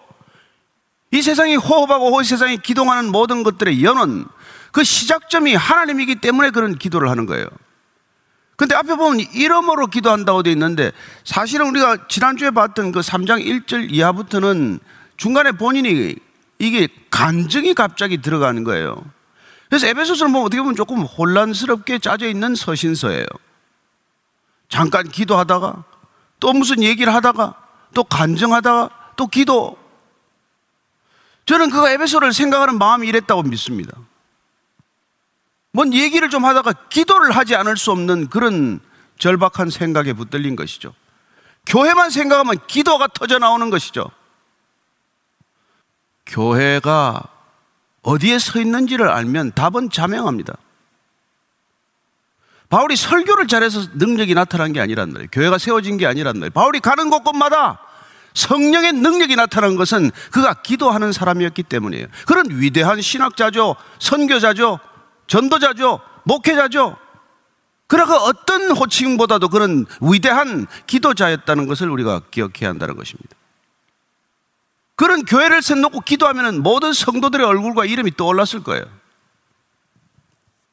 이 세상이 호흡하고 이 세상이 기동하는 모든 것들의 연원, 그 시작점이 하나님이기 때문에 그런 기도를 하는 거예요. 근데 앞에 보면 이름으로 기도한다고 되어 있는데 사실은 우리가 지난주에 봤던 그 3장 1절 이하부터는 중간에 본인이 이게 간증이 갑자기 들어가는 거예요. 그래서 에베소서는 뭐 어떻게 보면 조금 혼란스럽게 짜져 있는 서신서예요. 잠깐 기도하다가 또 무슨 얘기를 하다가 또 간증하다가 또 기도. 저는 그 에베소를 생각하는 마음이 이랬다고 믿습니다. 뭔 얘기를 좀 하다가 기도를 하지 않을 수 없는 그런 절박한 생각에 붙들린 것이죠. 교회만 생각하면 기도가 터져 나오는 것이죠. 교회가 어디에 서 있는지를 알면 답은 자명합니다. 바울이 설교를 잘해서 능력이 나타난 게 아니란 말이에요. 교회가 세워진 게 아니란 말이에요. 바울이 가는 곳곳마다 성령의 능력이 나타난 것은 그가 기도하는 사람이었기 때문이에요. 그런 위대한 신학자죠, 선교자죠, 전도자죠, 목회자죠. 그러나 그 어떤 호칭보다도 그런 위대한 기도자였다는 것을 우리가 기억해야 한다는 것입니다. 그런 교회를 세놓고 기도하면 모든 성도들의 얼굴과 이름이 떠올랐을 거예요.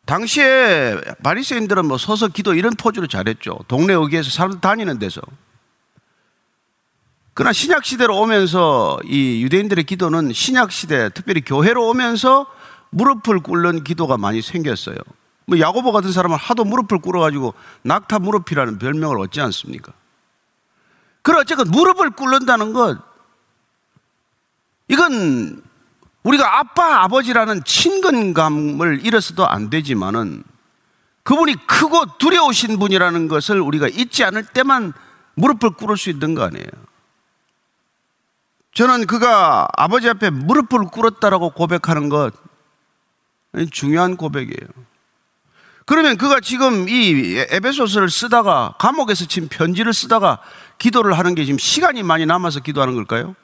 당시에 바리새인들은 뭐 서서 기도 이런 포즈로 잘했죠. 동네 어귀에서 사람들 다니는 데서. 그러나 신약 시대로 오면서 이 유대인들의 기도는 신약 시대, 특별히 교회로 오면서 무릎을 꿇는 기도가 많이 생겼어요. 뭐 야고보 같은 사람은 하도 무릎을 꿇어가지고 낙타 무릎이라는 별명을 얻지 않습니까? 그래 어쨌건 무릎을 꿇는다는 것 이건 우리가 아빠 아버지라는 친근감을 잃어서도 안 되지만은 그분이 크고 두려우신 분이라는 것을 우리가 잊지 않을 때만 무릎을 꿇을 수 있는 거 아니에요. 저는 그가 아버지 앞에 무릎을 꿇었다라고 고백하는 것 중요한 고백이에요. 그러면 그가 지금 이 에베소서를 쓰다가 감옥에서 친 편지를 쓰다가 기도를 하는 게 지금 시간이 많이 남아서 기도하는 걸까요?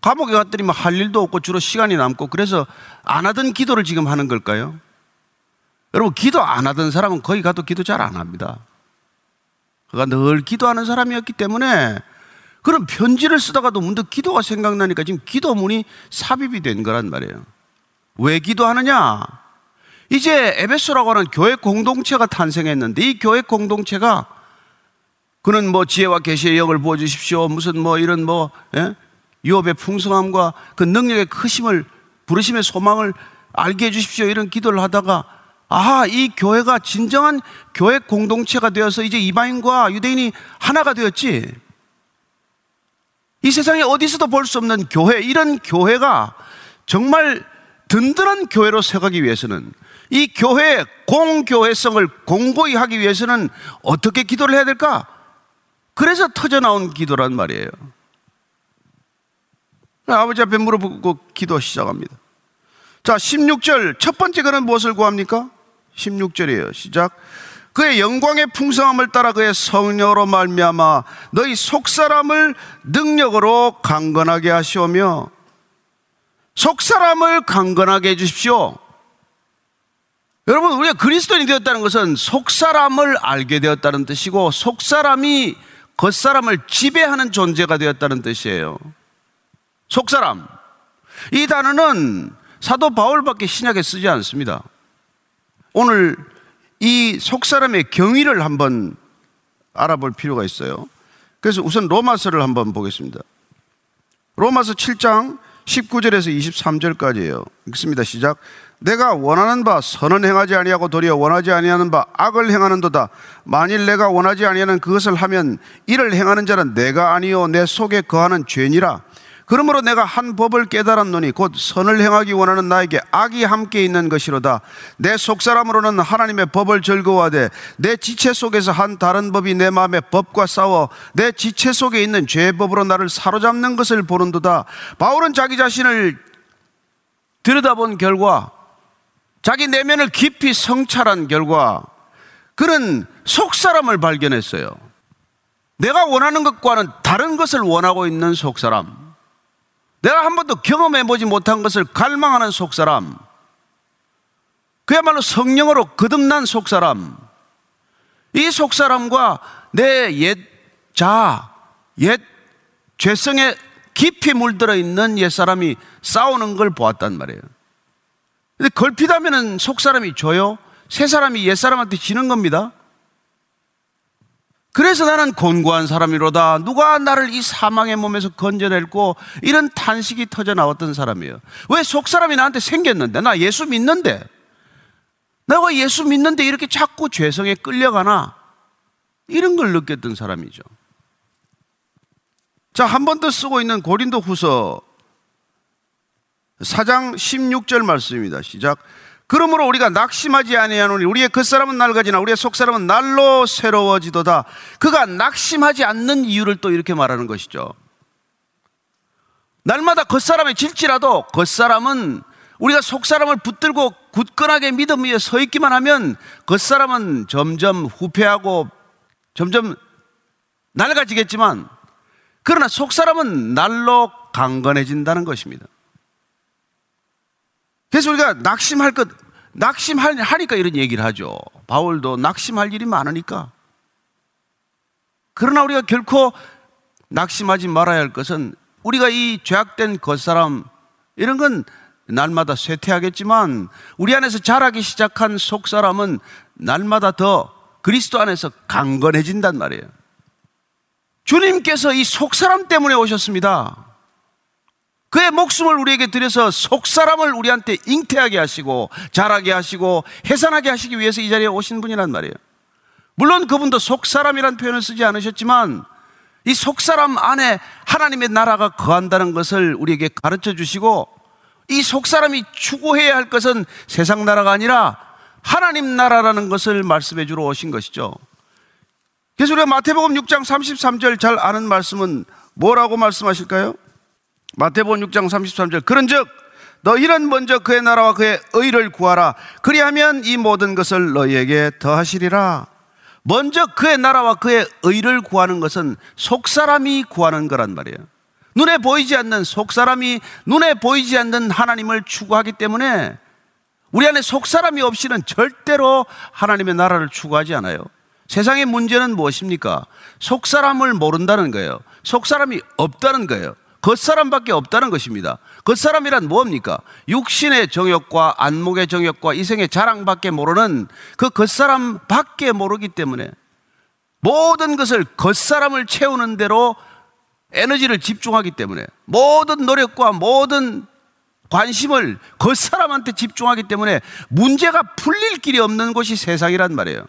감옥에 갔더니 뭐할 일도 없고 주로 시간이 남고 그래서 안 하던 기도를 지금 하는 걸까요? 여러분 기도 안 하던 사람은 거기 가도 기도 잘 안 합니다. 그가 늘 기도하는 사람이었기 때문에 그런 편지를 쓰다가도 문득 기도가 생각나니까 지금 기도문이 삽입이 된 거란 말이에요. 왜 기도하느냐? 이제 에베소라고 하는 교회 공동체가 탄생했는데 이 교회 공동체가 그는 뭐 지혜와 계시의 영을 부어 주십시오. 무슨 뭐 이런 뭐 예? 유업의 풍성함과 그 능력의 크심을 부르심의 소망을 알게 해주십시오. 이런 기도를 하다가 아, 이 교회가 진정한 교회 공동체가 되어서 이제 이방인과 유대인이 하나가 되었지. 이 세상에 어디서도 볼 수 없는 교회, 이런 교회가 정말 든든한 교회로 세가기 위해서는 이 교회의 공교회성을 공고히 하기 위해서는 어떻게 기도를 해야 될까? 그래서 터져 나온 기도란 말이에요. 아버지 앞에 꿇고 기도 시작합니다. 자, 16절. 첫 번째 그는 무엇을 구합니까? 16절이에요. 시작. 그의 영광의 풍성함을 따라 그의 성녀로 말미암아 너희 속사람을 능력으로 강건하게 하시오며 속사람을 강건하게 해 주십시오. 여러분, 우리가 그리스도인이 되었다는 것은 속사람을 알게 되었다는 뜻이고 속사람이 겉사람을 지배하는 존재가 되었다는 뜻이에요. 속사람. 이 단어는 사도 바울밖에 신약에 쓰지 않습니다. 오늘 이 속사람의 경위를 한번 알아볼 필요가 있어요. 그래서 우선 로마서를 한번 보겠습니다. 로마서 7장 19절에서 23절까지예요. 읽습니다. 시작. 내가 원하는 바 선은 행하지 아니하고 도리어 원하지 아니하는 바 악을 행하는도다. 만일 내가 원하지 아니하는 그것을 하면 이를 행하는 자는 내가 아니요 내 속에 거하는 죄니라. 그러므로 내가 한 법을 깨달았노니 곧 선을 행하기 원하는 나에게 악이 함께 있는 것이로다. 내 속사람으로는 하나님의 법을 즐거워하되 내 지체 속에서 한 다른 법이 내 마음의 법과 싸워 내 지체 속에 있는 죄의 법으로 나를 사로잡는 것을 보는도다. 바울은 자기 자신을 들여다본 결과 자기 내면을 깊이 성찰한 결과 그는 속사람을 발견했어요. 내가 원하는 것과는 다른 것을 원하고 있는 속사람. 내가 한 번도 경험해보지 못한 것을 갈망하는 속사람. 그야말로 성령으로 거듭난 속사람. 이 속사람과 내 옛 자, 옛 죄성에 깊이 물들어 있는 옛사람이 싸우는 걸 보았단 말이에요. 근데 걸핏하면은 속사람이 져요? 새 사람이 옛사람한테 지는 겁니다. 그래서 나는 곤고한 사람이로다. 누가 나를 이 사망의 몸에서 건져낼고 이런 탄식이 터져 나왔던 사람이에요. 왜 속 사람이 나한테 생겼는데? 나 예수 믿는데. 내가 예수 믿는데 이렇게 자꾸 죄성에 끌려가나? 이런 걸 느꼈던 사람이죠. 자, 한 번 더 쓰고 있는 고린도 후서 4장 16절 말씀입니다. 시작. 그러므로 우리가 낙심하지 아니하노니 우리의 겉사람은 낡아지나 우리의 속사람은 날로 새로워지도다. 그가 낙심하지 않는 이유를 또 이렇게 말하는 것이죠. 날마다 겉사람이 질지라도 겉사람은 우리가 속사람을 붙들고 굳건하게 믿음 위에 서 있기만 하면 겉사람은 점점 후패하고 점점 낡아지겠지만 그러나 속사람은 날로 강건해진다는 것입니다. 그래서 우리가 낙심할 것, 낙심하니까 이런 얘기를 하죠. 바울도 낙심할 일이 많으니까. 그러나 우리가 결코 낙심하지 말아야 할 것은 우리가 이 죄악된 겉사람, 이런 건 날마다 쇠퇴하겠지만 우리 안에서 자라기 시작한 속사람은 날마다 더 그리스도 안에서 강건해진단 말이에요. 주님께서 이 속사람 때문에 오셨습니다. 그의 목숨을 우리에게 들여서 속사람을 우리한테 잉태하게 하시고 자라게 하시고 해산하게 하시기 위해서 이 자리에 오신 분이란 말이에요. 물론 그분도 속사람이란 표현을 쓰지 않으셨지만 이 속사람 안에 하나님의 나라가 거한다는 것을 우리에게 가르쳐 주시고 이 속사람이 추구해야 할 것은 세상 나라가 아니라 하나님 나라라는 것을 말씀해 주러 오신 것이죠. 그래서 우리가 마태복음 6장 33절 잘 아는 말씀은 뭐라고 말씀하실까요? 마태복음 6장 33절 그런즉 너희는 먼저 그의 나라와 그의 의를 구하라. 그리하면 이 모든 것을 너희에게 더하시리라. 먼저 그의 나라와 그의 의를 구하는 것은 속사람이 구하는 거란 말이에요. 눈에 보이지 않는 속사람이 눈에 보이지 않는 하나님을 추구하기 때문에 우리 안에 속사람이 없이는 절대로 하나님의 나라를 추구하지 않아요. 세상의 문제는 무엇입니까? 속사람을 모른다는 거예요. 속사람이 없다는 거예요 겉사람밖에 없다는 것입니다. 겉사람이란 뭡니까? 육신의 정욕과 안목의 정욕과 이생의 자랑밖에 모르는 그 겉사람밖에 모르기 때문에 모든 것을 겉사람을 채우는 대로 에너지를 집중하기 때문에 모든 노력과 모든 관심을 겉사람한테 집중하기 때문에 문제가 풀릴 길이 없는 곳이 세상이란 말이에요.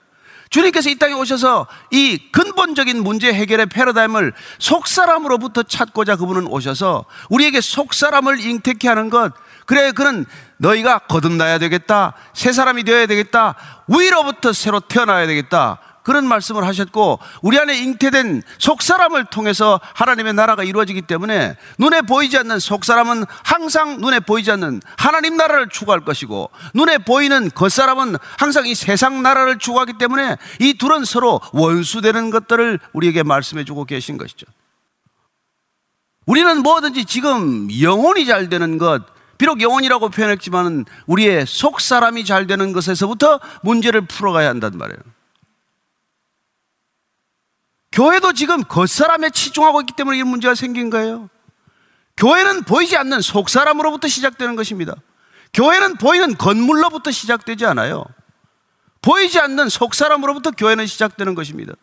주님께서 이 땅에 오셔서 이 근본적인 문제 해결의 패러다임을 속사람으로부터 찾고자 그분은 오셔서 우리에게 속사람을 잉태케 하는 것 그래 그는 너희가 거듭나야 되겠다 새 사람이 되어야 되겠다 위로부터 새로 태어나야 되겠다 그런 말씀을 하셨고 우리 안에 잉태된 속사람을 통해서 하나님의 나라가 이루어지기 때문에 눈에 보이지 않는 속사람은 항상 눈에 보이지 않는 하나님 나라를 추구할 것이고 눈에 보이는 겉사람은 항상 이 세상 나라를 추구하기 때문에 이 둘은 서로 원수되는 것들을 우리에게 말씀해 주고 계신 것이죠. 우리는 뭐든지 지금 영혼이 잘 되는 것, 비록 영혼이라고 표현했지만 우리의 속 사람이 잘 되는 것에서부터 문제를 풀어가야 한단 말이에요. 교회도 지금 겉사람에 치중하고 있기 때문에 이런 문제가 생긴 거예요. 교회는 보이지 않는 속사람으로부터 시작되는 것입니다. 교회는 보이는 건물로부터 시작되지 않아요. 보이지 않는 속사람으로부터 교회는 시작되는 것입니다.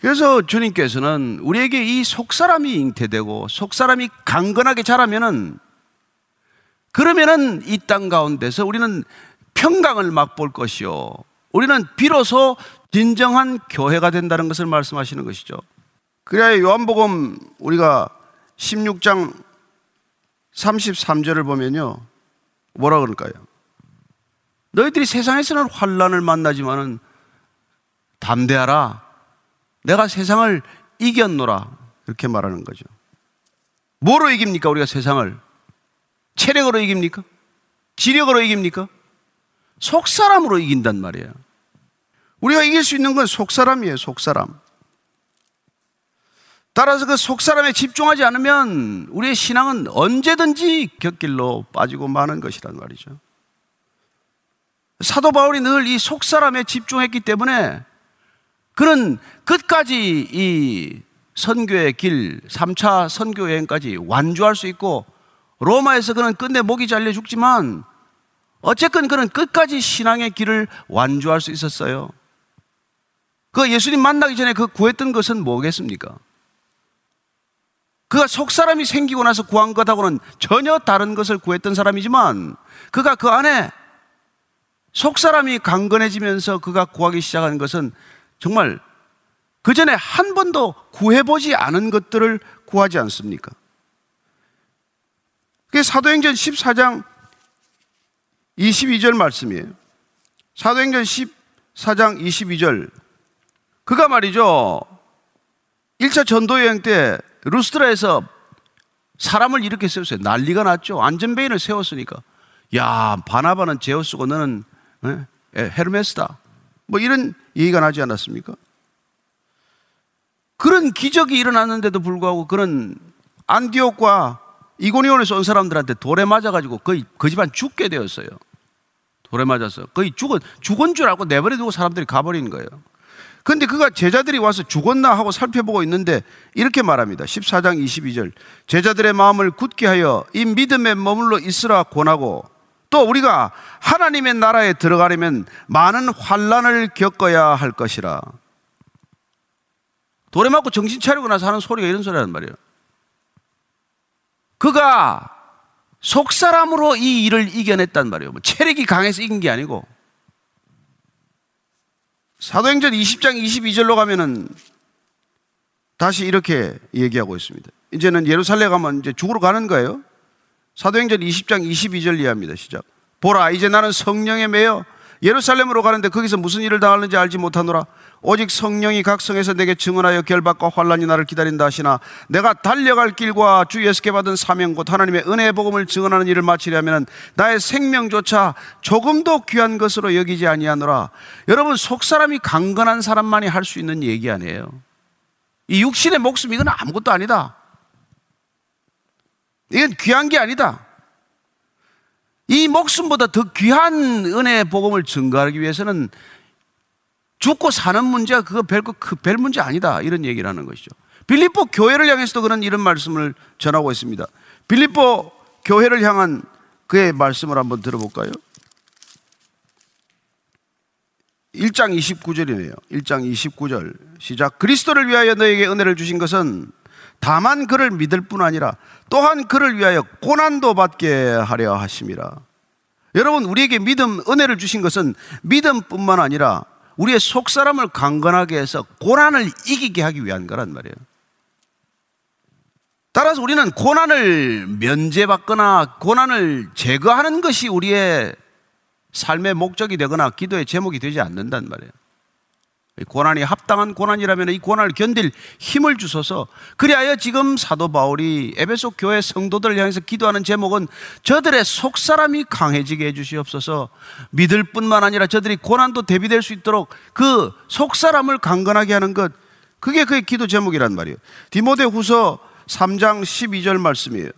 그래서 주님께서는 우리에게 이 속사람이 잉태되고 속사람이 강건하게 자라면은 그러면은 이 땅 가운데서 우리는 평강을 맛볼 것이요. 우리는 비로소 진정한 교회가 된다는 것을 말씀하시는 것이죠. 그래야 요한복음 우리가 16장 33절을 보면요. 뭐라 그럴까요? 너희들이 세상에서는 환란을 만나지만은 담대하라. 내가 세상을 이겼노라. 이렇게 말하는 거죠. 뭐로 이깁니까? 우리가 세상을 체력으로 이깁니까? 지력으로 이깁니까? 속사람으로 이긴단 말이에요. 우리가 이길 수 있는 건 속사람이에요, 속사람. 따라서 그 속사람에 집중하지 않으면 우리의 신앙은 언제든지 곁길로 빠지고 마는 것이란 말이죠. 사도 바울이 늘 이 속사람에 집중했기 때문에 그는 끝까지 이 선교의 길, 3차 선교 여행까지 완주할 수 있고 로마에서 그는 끝내 목이 잘려 죽지만 어쨌건 그는 끝까지 신앙의 길을 완주할 수 있었어요. 그 예수님 만나기 전에 그 구했던 것은 뭐겠습니까? 그가 속사람이 생기고 나서 구한 것하고는 전혀 다른 것을 구했던 사람이지만 그가 그 안에 속사람이 강건해지면서 그가 구하기 시작한 것은 정말 그 전에 한 번도 구해보지 않은 것들을 구하지 않습니까? 그게 사도행전 14장 22절 말씀이에요. 사도행전 14장 22절. 그가 말이죠. 1차 전도 여행 때 루스트라에서 사람을 이렇게 세웠어요. 난리가 났죠. 안전베인을 세웠으니까. 야, 바나바는 제우스고 너는 에? 헤르메스다. 뭐 이런 얘기가 나지 않았습니까? 그런 기적이 일어났는데도 불구하고 그런 안디옥과 이고니온에서 온 사람들한테 돌에 맞아가지고 거의 그 집안 죽게 되었어요. 돌에 맞아서 거의 죽은 죽은 줄 알고 내버려 두고 사람들이 가버리는 거예요. 근데 그가 제자들이 와서 죽었나 하고 살펴보고 있는데 이렇게 말합니다. 14장 22절. 제자들의 마음을 굳게 하여 이 믿음에 머물러 있으라 권하고 또 우리가 하나님의 나라에 들어가려면 많은 환란을 겪어야 할 것이라. 돌에 맞고 정신 차리고 나서 하는 소리가 이런 소리란 말이에요. 그가 속사람으로 이 일을 이겨냈단 말이에요. 뭐 체력이 강해서 이긴 게 아니고. 사도행전 20장 22절로 가면은 다시 이렇게 얘기하고 있습니다. 이제는 예루살렘 가면 이제 죽으러 가는 거예요. 사도행전 20장 22절 이해합니다. 시작. 보라, 이제 나는 성령에 매여 예루살렘으로 가는데 거기서 무슨 일을 당하는지 알지 못하노라. 오직 성령이 각 성에서 내게 증언하여 결박과 환란이 나를 기다린다 하시나 내가 달려갈 길과 주 예수께 받은 사명 곧 하나님의 은혜의 복음을 증언하는 일을 마치려면 나의 생명조차 조금도 귀한 것으로 여기지 아니하노라. 여러분 속 사람이 강건한 사람만이 할 수 있는 얘기 아니에요. 이 육신의 목숨 이건 아무것도 아니다. 이건 귀한 게 아니다. 이 목숨보다 더 귀한 은혜의 복음을 증거하기 위해서는 죽고 사는 문제가 그거 별, 그별 문제 아니다. 이런 얘기를 하는 것이죠. 빌립보 교회를 향해서도 그런 이런 말씀을 전하고 있습니다. 빌립보 교회를 향한 그의 말씀을 한번 들어볼까요? 1장 29절이네요. 1장 29절. 시작. 그리스도를 위하여 너에게 은혜를 주신 것은 다만 그를 믿을 뿐 아니라 또한 그를 위하여 고난도 받게 하려 하심이라. 여러분, 우리에게 믿음, 은혜를 주신 것은 믿음뿐만 아니라 우리의 속 사람을 강건하게 해서 고난을 이기게 하기 위한 거란 말이에요. 따라서 우리는 고난을 면제받거나 고난을 제거하는 것이 우리의 삶의 목적이 되거나 기도의 제목이 되지 않는단 말이에요. 고난이 합당한 고난이라면 이 고난을 견딜 힘을 주소서. 그리하여 지금 사도 바울이 에베소 교회 성도들을 향해서 기도하는 제목은 저들의 속사람이 강해지게 해주시옵소서. 믿을 뿐만 아니라 저들이 고난도 대비될 수 있도록 그 속사람을 강건하게 하는 것. 그게 그의 기도 제목이란 말이에요. 디모데 후서 3장 12절 말씀이에요.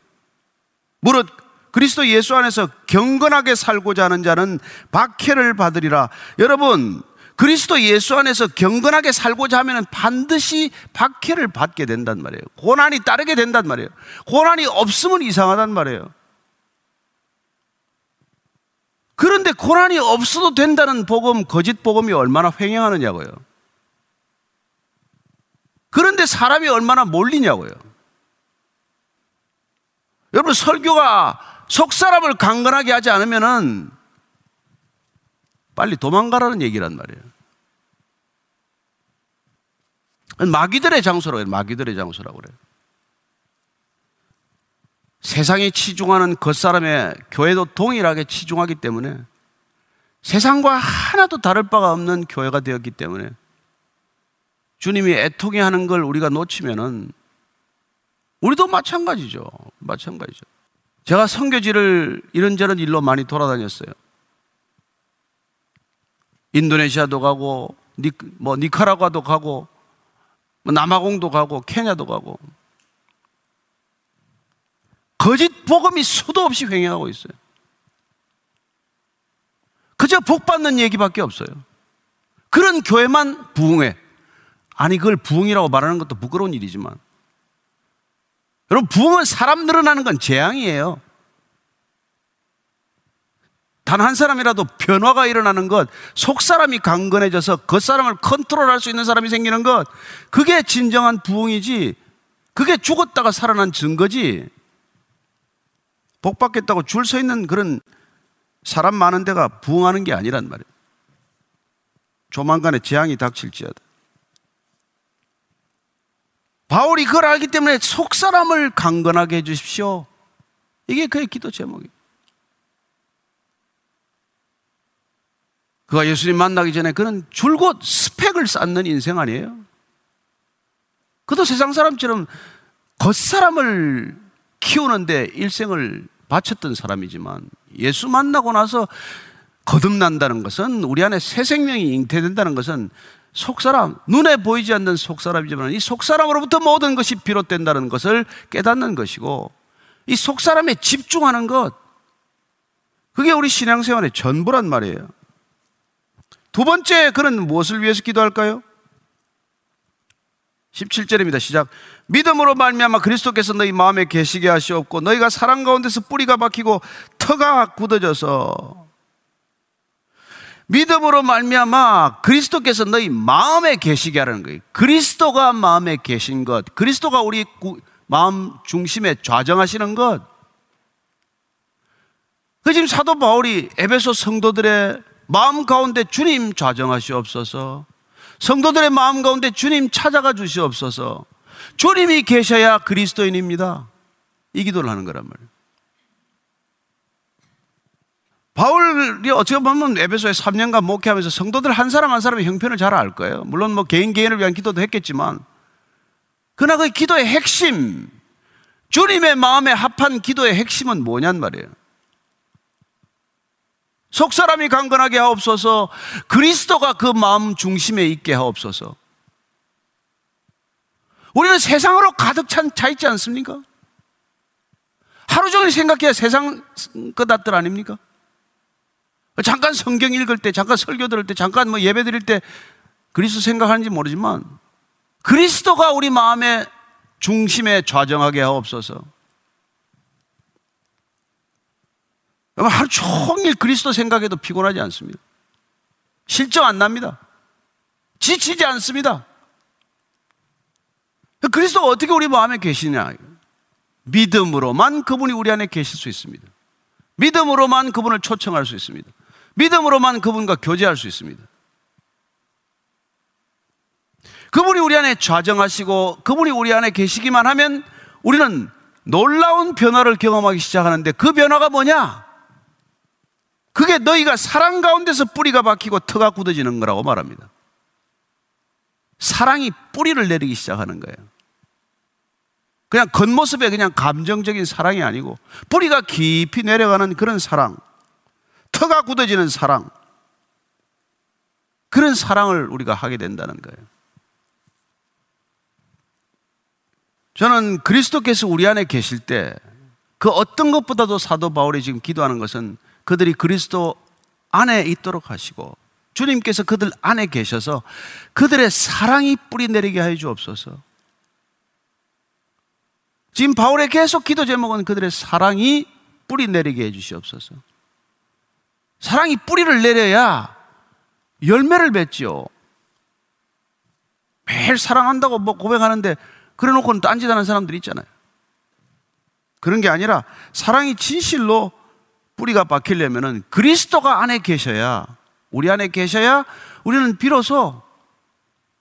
무릇 그리스도 예수 안에서 경건하게 살고자 하는 자는 박해를 받으리라. 여러분 그리스도 예수 안에서 경건하게 살고자 하면 반드시 박해를 받게 된단 말이에요. 고난이 따르게 된단 말이에요. 고난이 없으면 이상하단 말이에요. 그런데 고난이 없어도 된다는 복음, 거짓 복음이 얼마나 횡행하느냐고요. 그런데 사람이 얼마나 몰리냐고요. 여러분 설교가 속 사람을 강건하게 하지 않으면은 빨리 도망가라는 얘기란 말이에요. 마귀들의 장소라고 해요. 마귀들의 장소라고 그래요. 세상에 치중하는 겉사람의 교회도 동일하게 치중하기 때문에 세상과 하나도 다를 바가 없는 교회가 되었기 때문에 주님이 애통해 하는 걸 우리가 놓치면은 우리도 마찬가지죠. 마찬가지죠. 제가 선교지를 이런저런 일로 많이 돌아다녔어요. 인도네시아도 가고, 니, 뭐, 니카라과도 가고, 뭐 남아공도 가고, 케냐도 가고. 거짓 복음이 수도 없이 횡행하고 있어요. 그저 복 받는 얘기밖에 없어요. 그런 교회만 부흥해. 아니, 그걸 부흥이라고 말하는 것도 부끄러운 일이지만. 여러분, 부흥은 사람 늘어나는 건 재앙이에요. 단 한 사람이라도 변화가 일어나는 것, 속 사람이 강건해져서 겉 사람을 컨트롤할 수 있는 사람이 생기는 것, 그게 진정한 부흥이지, 그게 죽었다가 살아난 증거지, 복 받겠다고 줄 서 있는 그런 사람 많은 데가 부흥하는 게 아니란 말이에요. 조만간에 재앙이 닥칠지어다. 바울이 그걸 알기 때문에 속 사람을 강건하게 해 주십시오. 이게 그의 기도 제목이에요. 그가 예수님 만나기 전에 그는 줄곧 스펙을 쌓는 인생 아니에요? 그도 세상 사람처럼 겉사람을 키우는데 일생을 바쳤던 사람이지만 예수 만나고 나서 거듭난다는 것은 우리 안에 새 생명이 잉태된다는 것은 속사람, 눈에 보이지 않는 속사람이지만 이 속사람으로부터 모든 것이 비롯된다는 것을 깨닫는 것이고 이 속사람에 집중하는 것, 그게 우리 신앙생활의 전부란 말이에요. 두 번째, 그는 무엇을 위해서 기도할까요? 17절입니다. 시작. 믿음으로 말미암아 그리스도께서 너희 마음에 계시게 하시옵고 너희가 사랑 가운데서 뿌리가 박히고 터가 굳어져서 믿음으로 말미암아 그리스도께서 너희 마음에 계시게 하라는 거예요. 그리스도가 마음에 계신 것, 그리스도가 우리 마음 중심에 좌정하시는 것. 그 지금 사도 바울이 에베소 성도들의 마음 가운데 주님 좌정하시옵소서. 성도들의 마음 가운데 주님 찾아가 주시옵소서. 주님이 계셔야 그리스도인입니다. 이 기도를 하는 거란 말이에요. 바울이 어떻게 보면 에베소에 3년간 목회하면서 성도들 한 사람 한 사람의 형편을 잘 알 거예요. 물론 뭐 개인 개인을 위한 기도도 했겠지만, 그러나 그 기도의 핵심, 주님의 마음에 합한 기도의 핵심은 뭐냔 말이에요. 속 사람이 강건하게 하옵소서, 그리스도가 그 마음 중심에 있게 하옵소서. 우리는 세상으로 가득 찬, 차 있지 않습니까? 하루 종일 생각해야 세상 끝났들 아닙니까? 잠깐 성경 읽을 때, 잠깐 설교 들을 때, 잠깐 뭐 예배 드릴 때 그리스도 생각하는지 모르지만 그리스도가 우리 마음의 중심에 좌정하게 하옵소서. 여러분, 하루 종일 그리스도 생각해도 피곤하지 않습니다. 실정 안 납니다. 지치지 않습니다. 그리스도가 어떻게 우리 마음에 계시냐? 믿음으로만 그분이 우리 안에 계실 수 있습니다. 믿음으로만 그분을 초청할 수 있습니다. 믿음으로만 그분과 교제할 수 있습니다. 그분이 우리 안에 좌정하시고 그분이 우리 안에 계시기만 하면 우리는 놀라운 변화를 경험하기 시작하는데 그 변화가 뭐냐? 그게 너희가 사랑 가운데서 뿌리가 박히고 터가 굳어지는 거라고 말합니다. 사랑이 뿌리를 내리기 시작하는 거예요. 그냥 겉모습에 그냥 감정적인 사랑이 아니고 뿌리가 깊이 내려가는 그런 사랑. 터가 굳어지는 사랑. 그런 사랑을 우리가 하게 된다는 거예요. 저는 그리스도께서 우리 안에 계실 때 그 어떤 것보다도 사도 바울이 지금 기도하는 것은 그들이 그리스도 안에 있도록 하시고 주님께서 그들 안에 계셔서 그들의 사랑이 뿌리 내리게 하여 주옵소서. 지금 바울의 계속 기도 제목은 그들의 사랑이 뿌리 내리게 해 주시옵소서. 사랑이 뿌리를 내려야 열매를 맺지요. 매일 사랑한다고 뭐 고백하는데 그래 놓고는 딴짓하는 사람들이 있잖아요. 그런 게 아니라 사랑이 진실로 뿌리가 박히려면은 그리스도가 안에 계셔야 우리 안에 계셔야 우리는 비로소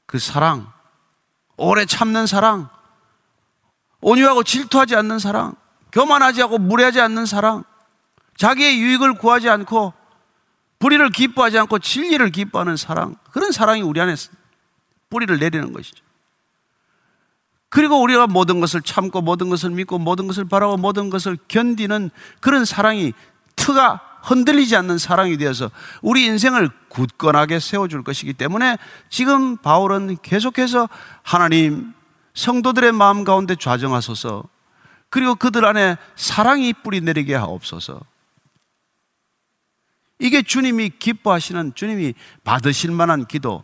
그 사랑, 오래 참는 사랑, 온유하고 질투하지 않는 사랑, 교만하지 않고 무례하지 않는 사랑, 자기의 유익을 구하지 않고 불의를 기뻐하지 않고 진리를 기뻐하는 사랑, 그런 사랑이 우리 안에 뿌리를 내리는 것이죠. 그리고 우리가 모든 것을 참고 모든 것을 믿고 모든 것을 바라고 모든 것을 견디는 그런 사랑이 트가 흔들리지 않는 사랑이 되어서 우리 인생을 굳건하게 세워줄 것이기 때문에 지금 바울은 계속해서 하나님 성도들의 마음 가운데 좌정하소서 그리고 그들 안에 사랑이 뿌리 내리게 하옵소서 이게 주님이 기뻐하시는 주님이 받으실 만한 기도란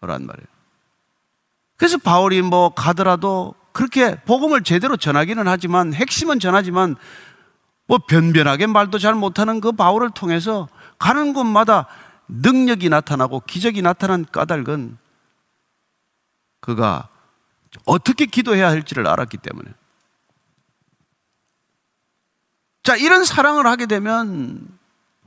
말이에요. 그래서 바울이 뭐 가더라도 그렇게 복음을 제대로 전하기는 하지만 핵심은 전하지만 뭐 변변하게 말도 잘 못하는 그 바울을 통해서 가는 곳마다 능력이 나타나고 기적이 나타난 까닭은 그가 어떻게 기도해야 할지를 알았기 때문에. 자, 이런 사랑을 하게 되면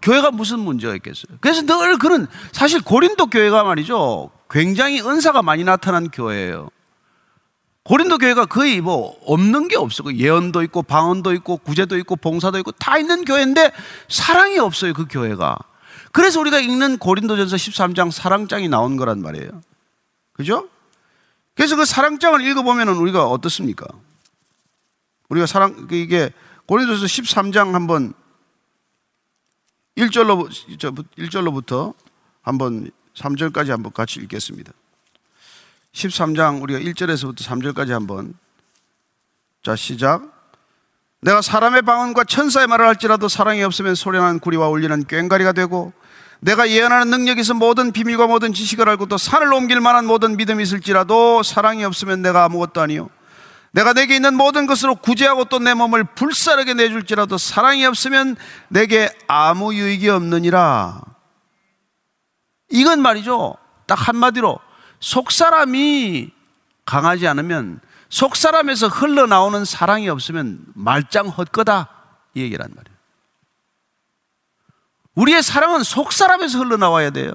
교회가 무슨 문제가 있겠어요? 그래서 늘 그런, 사실 고린도 교회가 말이죠. 굉장히 은사가 많이 나타난 교회예요. 고린도 교회가 거의 뭐 없는 게 없어. 그 예언도 있고 방언도 있고 구제도 있고 봉사도 있고 다 있는 교회인데 사랑이 없어요. 그 교회가. 그래서 우리가 읽는 고린도전서 13장 사랑장이 나온 거란 말이에요. 그죠? 그래서 그 사랑장을 읽어보면 우리가 어떻습니까? 우리가 사랑, 그 이게 고린도전서 13장 한번 1절로, 1절로부터 한번 3절까지 한번 같이 읽겠습니다. 13장 우리가 1절에서부터 3절까지 한번. 자 시작. 내가 사람의 방언과 천사의 말을 할지라도 사랑이 없으면 소리나는 구리와 울리는 꽹가리가 되고 내가 예언하는 있어 모든 비밀과 모든 지식을 알고 또 산을 옮길 만한 모든 믿음이 있을지라도 사랑이 없으면 내가 아무것도 아니요. 내가 내게 있는 모든 것으로 구제하고 또 내 몸을 불사르게 내줄지라도 사랑이 없으면 내게 아무 유익이 없느니라. 이건 말이죠. 딱 한마디로 속사람이 강하지 않으면 속사람에서 흘러나오는 사랑이 없으면 말짱 헛거다 이 얘기란 말이에요. 우리의 사랑은 속사람에서 흘러나와야 돼요.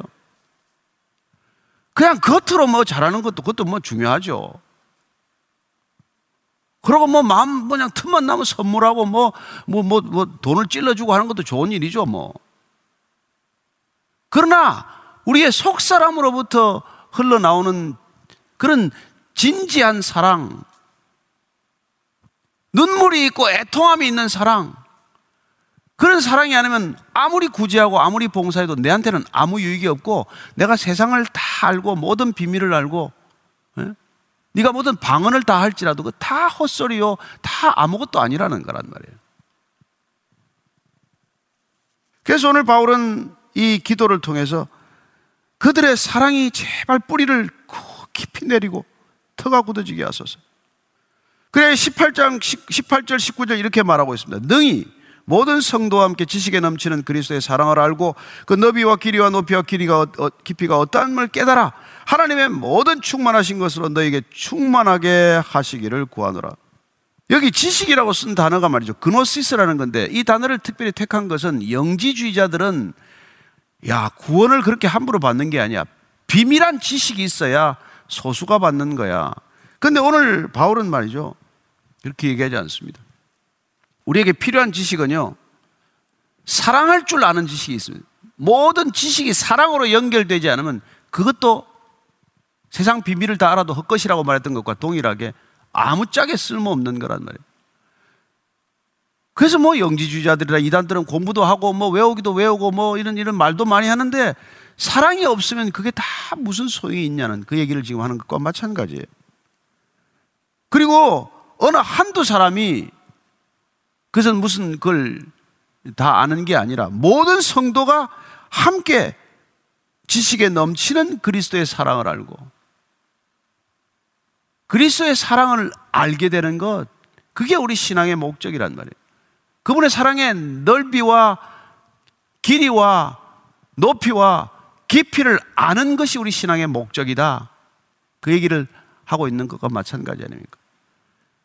그냥 겉으로 뭐 잘하는 것도 그것도 뭐 중요하죠. 그러고 뭐 마음 그냥 틈만 나면 선물하고 뭐 뭐 뭐 뭐 돈을 찔러주고 하는 것도 좋은 일이죠 뭐. 그러나 우리의 속 사람으로부터 흘러나오는 그런 진지한 사랑, 눈물이 있고 애통함이 있는 사랑, 그런 사랑이 아니면 아무리 구제하고 아무리 봉사해도 내한테는 아무 유익이 없고 내가 세상을 다 알고 모든 비밀을 알고 예? 네가 모든 방언을 다 할지라도 그다 헛소리요 다 아무것도 아니라는 거란 말이에요. 그래서 오늘 바울은 이 기도를 통해서 그들의 사랑이 제발 뿌리를 깊이 내리고 터가 굳어지게 하소서. 그래 18장 18절 19절 이렇게 말하고 있습니다. 능히 모든 성도와 함께 지식에 넘치는 그리스도의 사랑을 알고 그 너비와 길이와 높이와 길이가 어, 어, 깊이가 어떠함을 깨달아 하나님의 모든 충만하신 것으로 너에게 충만하게 하시기를 구하노라. 여기 지식이라고 쓴 단어가 말이죠. 그노시스라는 건데 이 단어를 특별히 택한 것은 영지주의자들은 야, 구원을 그렇게 함부로 받는 게 아니야. 비밀한 지식이 있어야 소수가 받는 거야. 근데 오늘 바울은 말이죠. 그렇게 얘기하지 않습니다. 우리에게 필요한 지식은요, 사랑할 줄 아는 지식이 있습니다. 모든 지식이 사랑으로 연결되지 않으면 그것도 세상 비밀을 다 알아도 헛것이라고 말했던 것과 동일하게 아무짝에 쓸모없는 거란 말이에요. 그래서 뭐 영지주의자들이나 이단들은 공부도 하고 뭐 외우기도 외우고 뭐 이런 이런 말도 많이 하는데 사랑이 없으면 그게 다 무슨 소용이 있냐는 그 얘기를 지금 하는 것과 마찬가지예요. 그리고 어느 한두 사람이 그것은 무슨 그걸 다 아는 게 아니라 모든 성도가 함께 지식에 넘치는 그리스도의 사랑을 알고 그리스도의 사랑을 알게 되는 것 그게 우리 신앙의 목적이란 말이에요. 그분의 사랑의 넓이와 길이와 높이와 깊이를 아는 것이 우리 신앙의 목적이다. 그 얘기를 하고 있는 것과 마찬가지 아닙니까?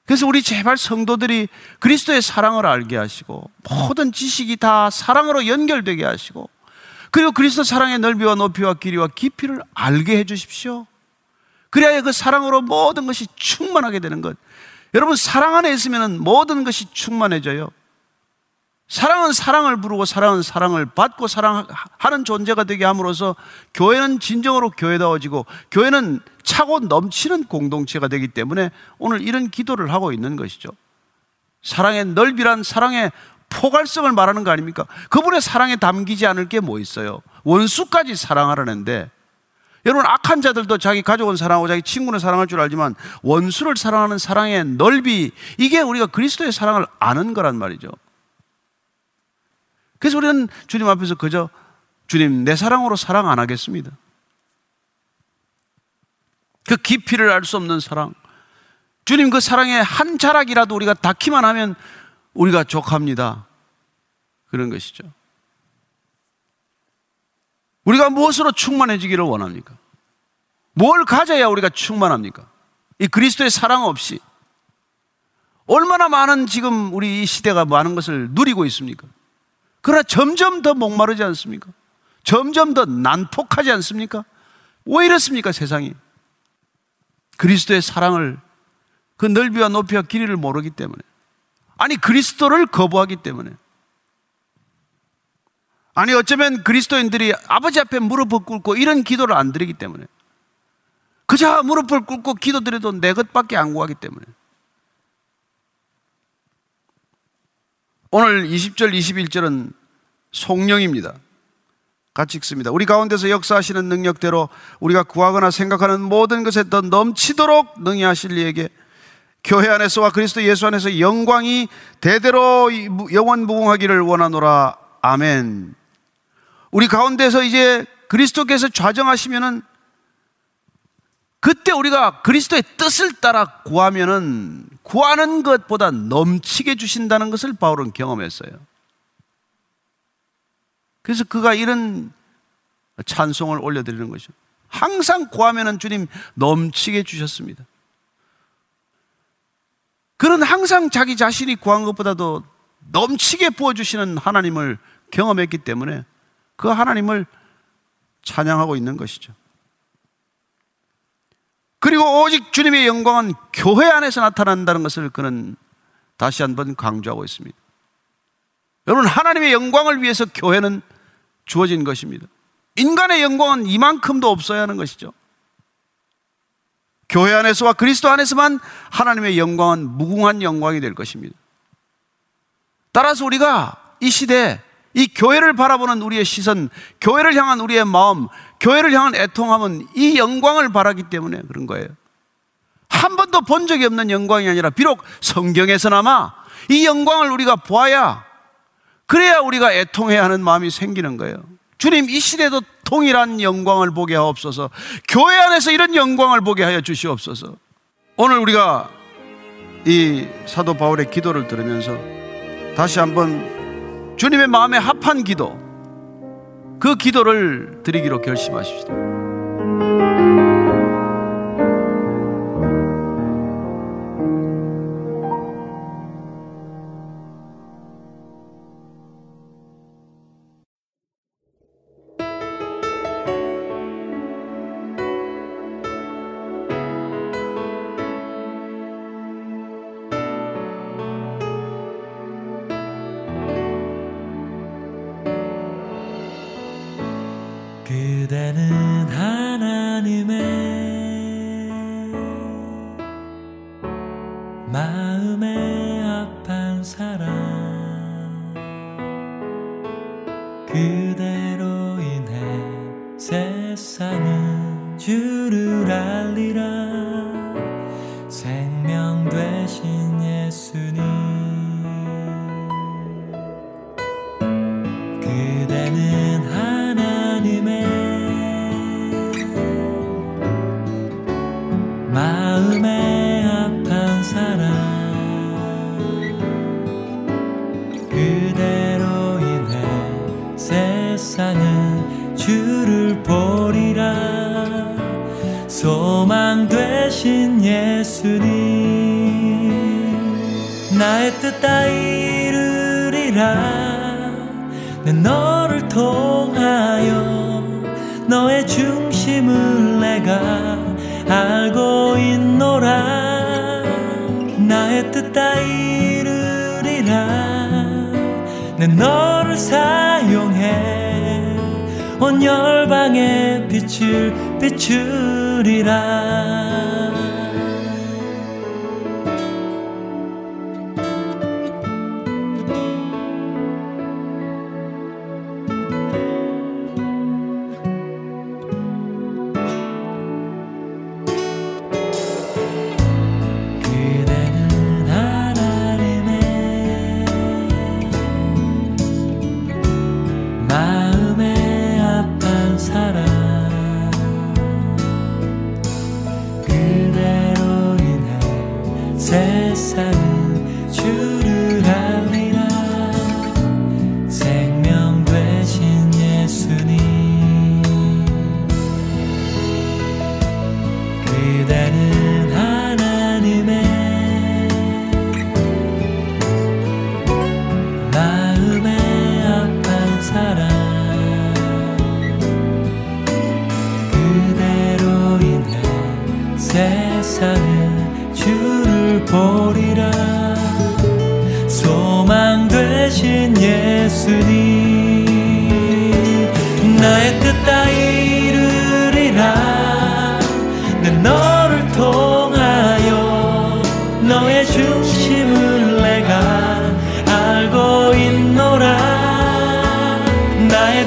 그래서 우리 제발 성도들이 그리스도의 사랑을 알게 하시고 모든 지식이 다 사랑으로 연결되게 하시고 그리고 그리스도 사랑의 넓이와 높이와 길이와 깊이를 알게 해 주십시오. 그래야 그 사랑으로 모든 것이 충만하게 되는 것. 여러분 사랑 안에 있으면 모든 것이 충만해져요. 사랑은 사랑을 부르고 사랑은 사랑을 받고 사랑하는 존재가 되게 함으로써 교회는 진정으로 교회다워지고 교회는 차고 넘치는 공동체가 되기 때문에 오늘 이런 기도를 하고 있는 것이죠. 사랑의 넓이란 사랑의 포괄성을 말하는 거 아닙니까? 그분의 사랑에 담기지 않을 게 뭐 있어요? 원수까지 사랑하라는데 여러분 악한 자들도 자기 가족은 사랑하고 자기 친구는 사랑할 줄 알지만 원수를 사랑하는 사랑의 넓이 이게 우리가 그리스도의 사랑을 아는 거란 말이죠. 그래서 우리는 주님 앞에서 그저 주님 내 사랑으로 사랑 안 하겠습니다. 그 깊이를 알 수 없는 사랑. 주님 그 사랑의 한 자락이라도 우리가 닿기만 하면 우리가 족합니다. 그런 것이죠. 우리가 무엇으로 충만해지기를 원합니까? 뭘 가져야 우리가 충만합니까? 이 그리스도의 사랑 없이 얼마나 많은 지금 우리 이 시대가 많은 것을 누리고 있습니까? 그러나 점점 더 목마르지 않습니까? 점점 더 난폭하지 않습니까? 왜 이렇습니까, 세상이? 그리스도의 사랑을 그 넓이와 높이와 길이를 모르기 때문에. 아니, 그리스도를 거부하기 때문에. 아니, 어쩌면 그리스도인들이 아버지 앞에 무릎을 꿇고 이런 기도를 안 드리기 때문에. 그저 무릎을 꿇고 기도 드려도 내 것밖에 안 구하기 때문에. 오늘 20절, 21절은 송령입니다. 같이 읽습니다. 우리 가운데서 역사하시는 능력대로 우리가 구하거나 생각하는 모든 것에 더 넘치도록 능히 하실 이에게 교회 안에서와 그리스도 예수 안에서 영광이 대대로 영원 무궁하기를 원하노라. 아멘. 우리 가운데서 이제 그리스도께서 좌정하시면은 그때 우리가 그리스도의 뜻을 따라 구하면은 구하는 것보다 넘치게 주신다는 것을 바울은 경험했어요. 그래서 그가 이런 찬송을 올려드리는 거죠. 항상 구하면은 주님 넘치게 주셨습니다. 그런 항상 자기 자신이 구한 것보다도 넘치게 부어주시는 하나님을 경험했기 때문에 그 하나님을 찬양하고 있는 것이죠. 그리고 오직 주님의 영광은 교회 안에서 나타난다는 것을 그는 다시 한번 강조하고 있습니다. 여러분, 하나님의 영광을 위해서 교회는 주어진 것입니다. 인간의 영광은 이만큼도 없어야 하는 것이죠. 교회 안에서와 그리스도 안에서만 하나님의 영광은 무궁한 영광이 될 것입니다. 따라서 우리가 이 시대 이 교회를 바라보는 우리의 시선, 교회를 향한 우리의 마음, 교회를 향한 애통함은 이 영광을 바라기 때문에 그런 거예요. 한 번도 본 적이 없는 영광이 아니라 비록 성경에서나마 이 영광을 우리가 보아야 그래야 우리가 애통해야 하는 마음이 생기는 거예요. 주님 이 시대도 동일한 영광을 보게 하옵소서. 교회 안에서 이런 영광을 보게 하여 주시옵소서. 오늘 우리가 이 사도 바울의 기도를 들으면서 다시 한번 주님의 마음에 합한 기도, 그 기도를 드리기로 결심하십시다. 신 예수님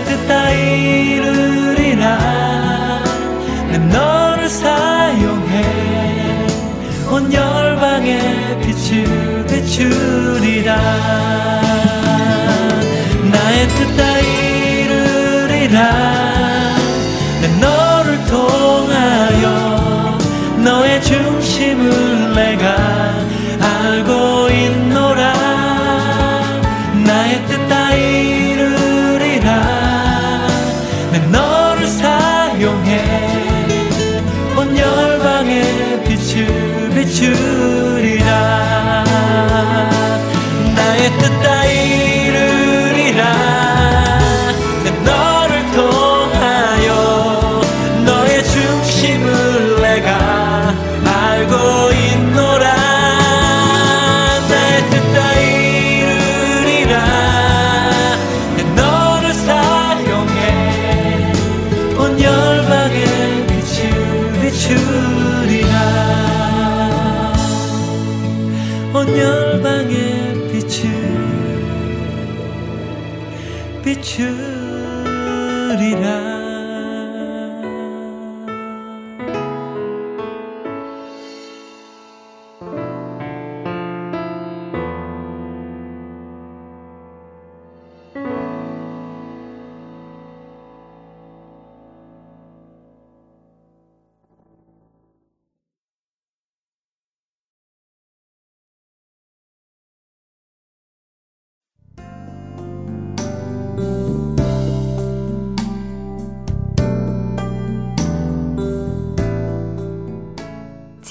뜻 다 이루리라. 난 너를 사용해. 온 열방에 빛을 비추리라.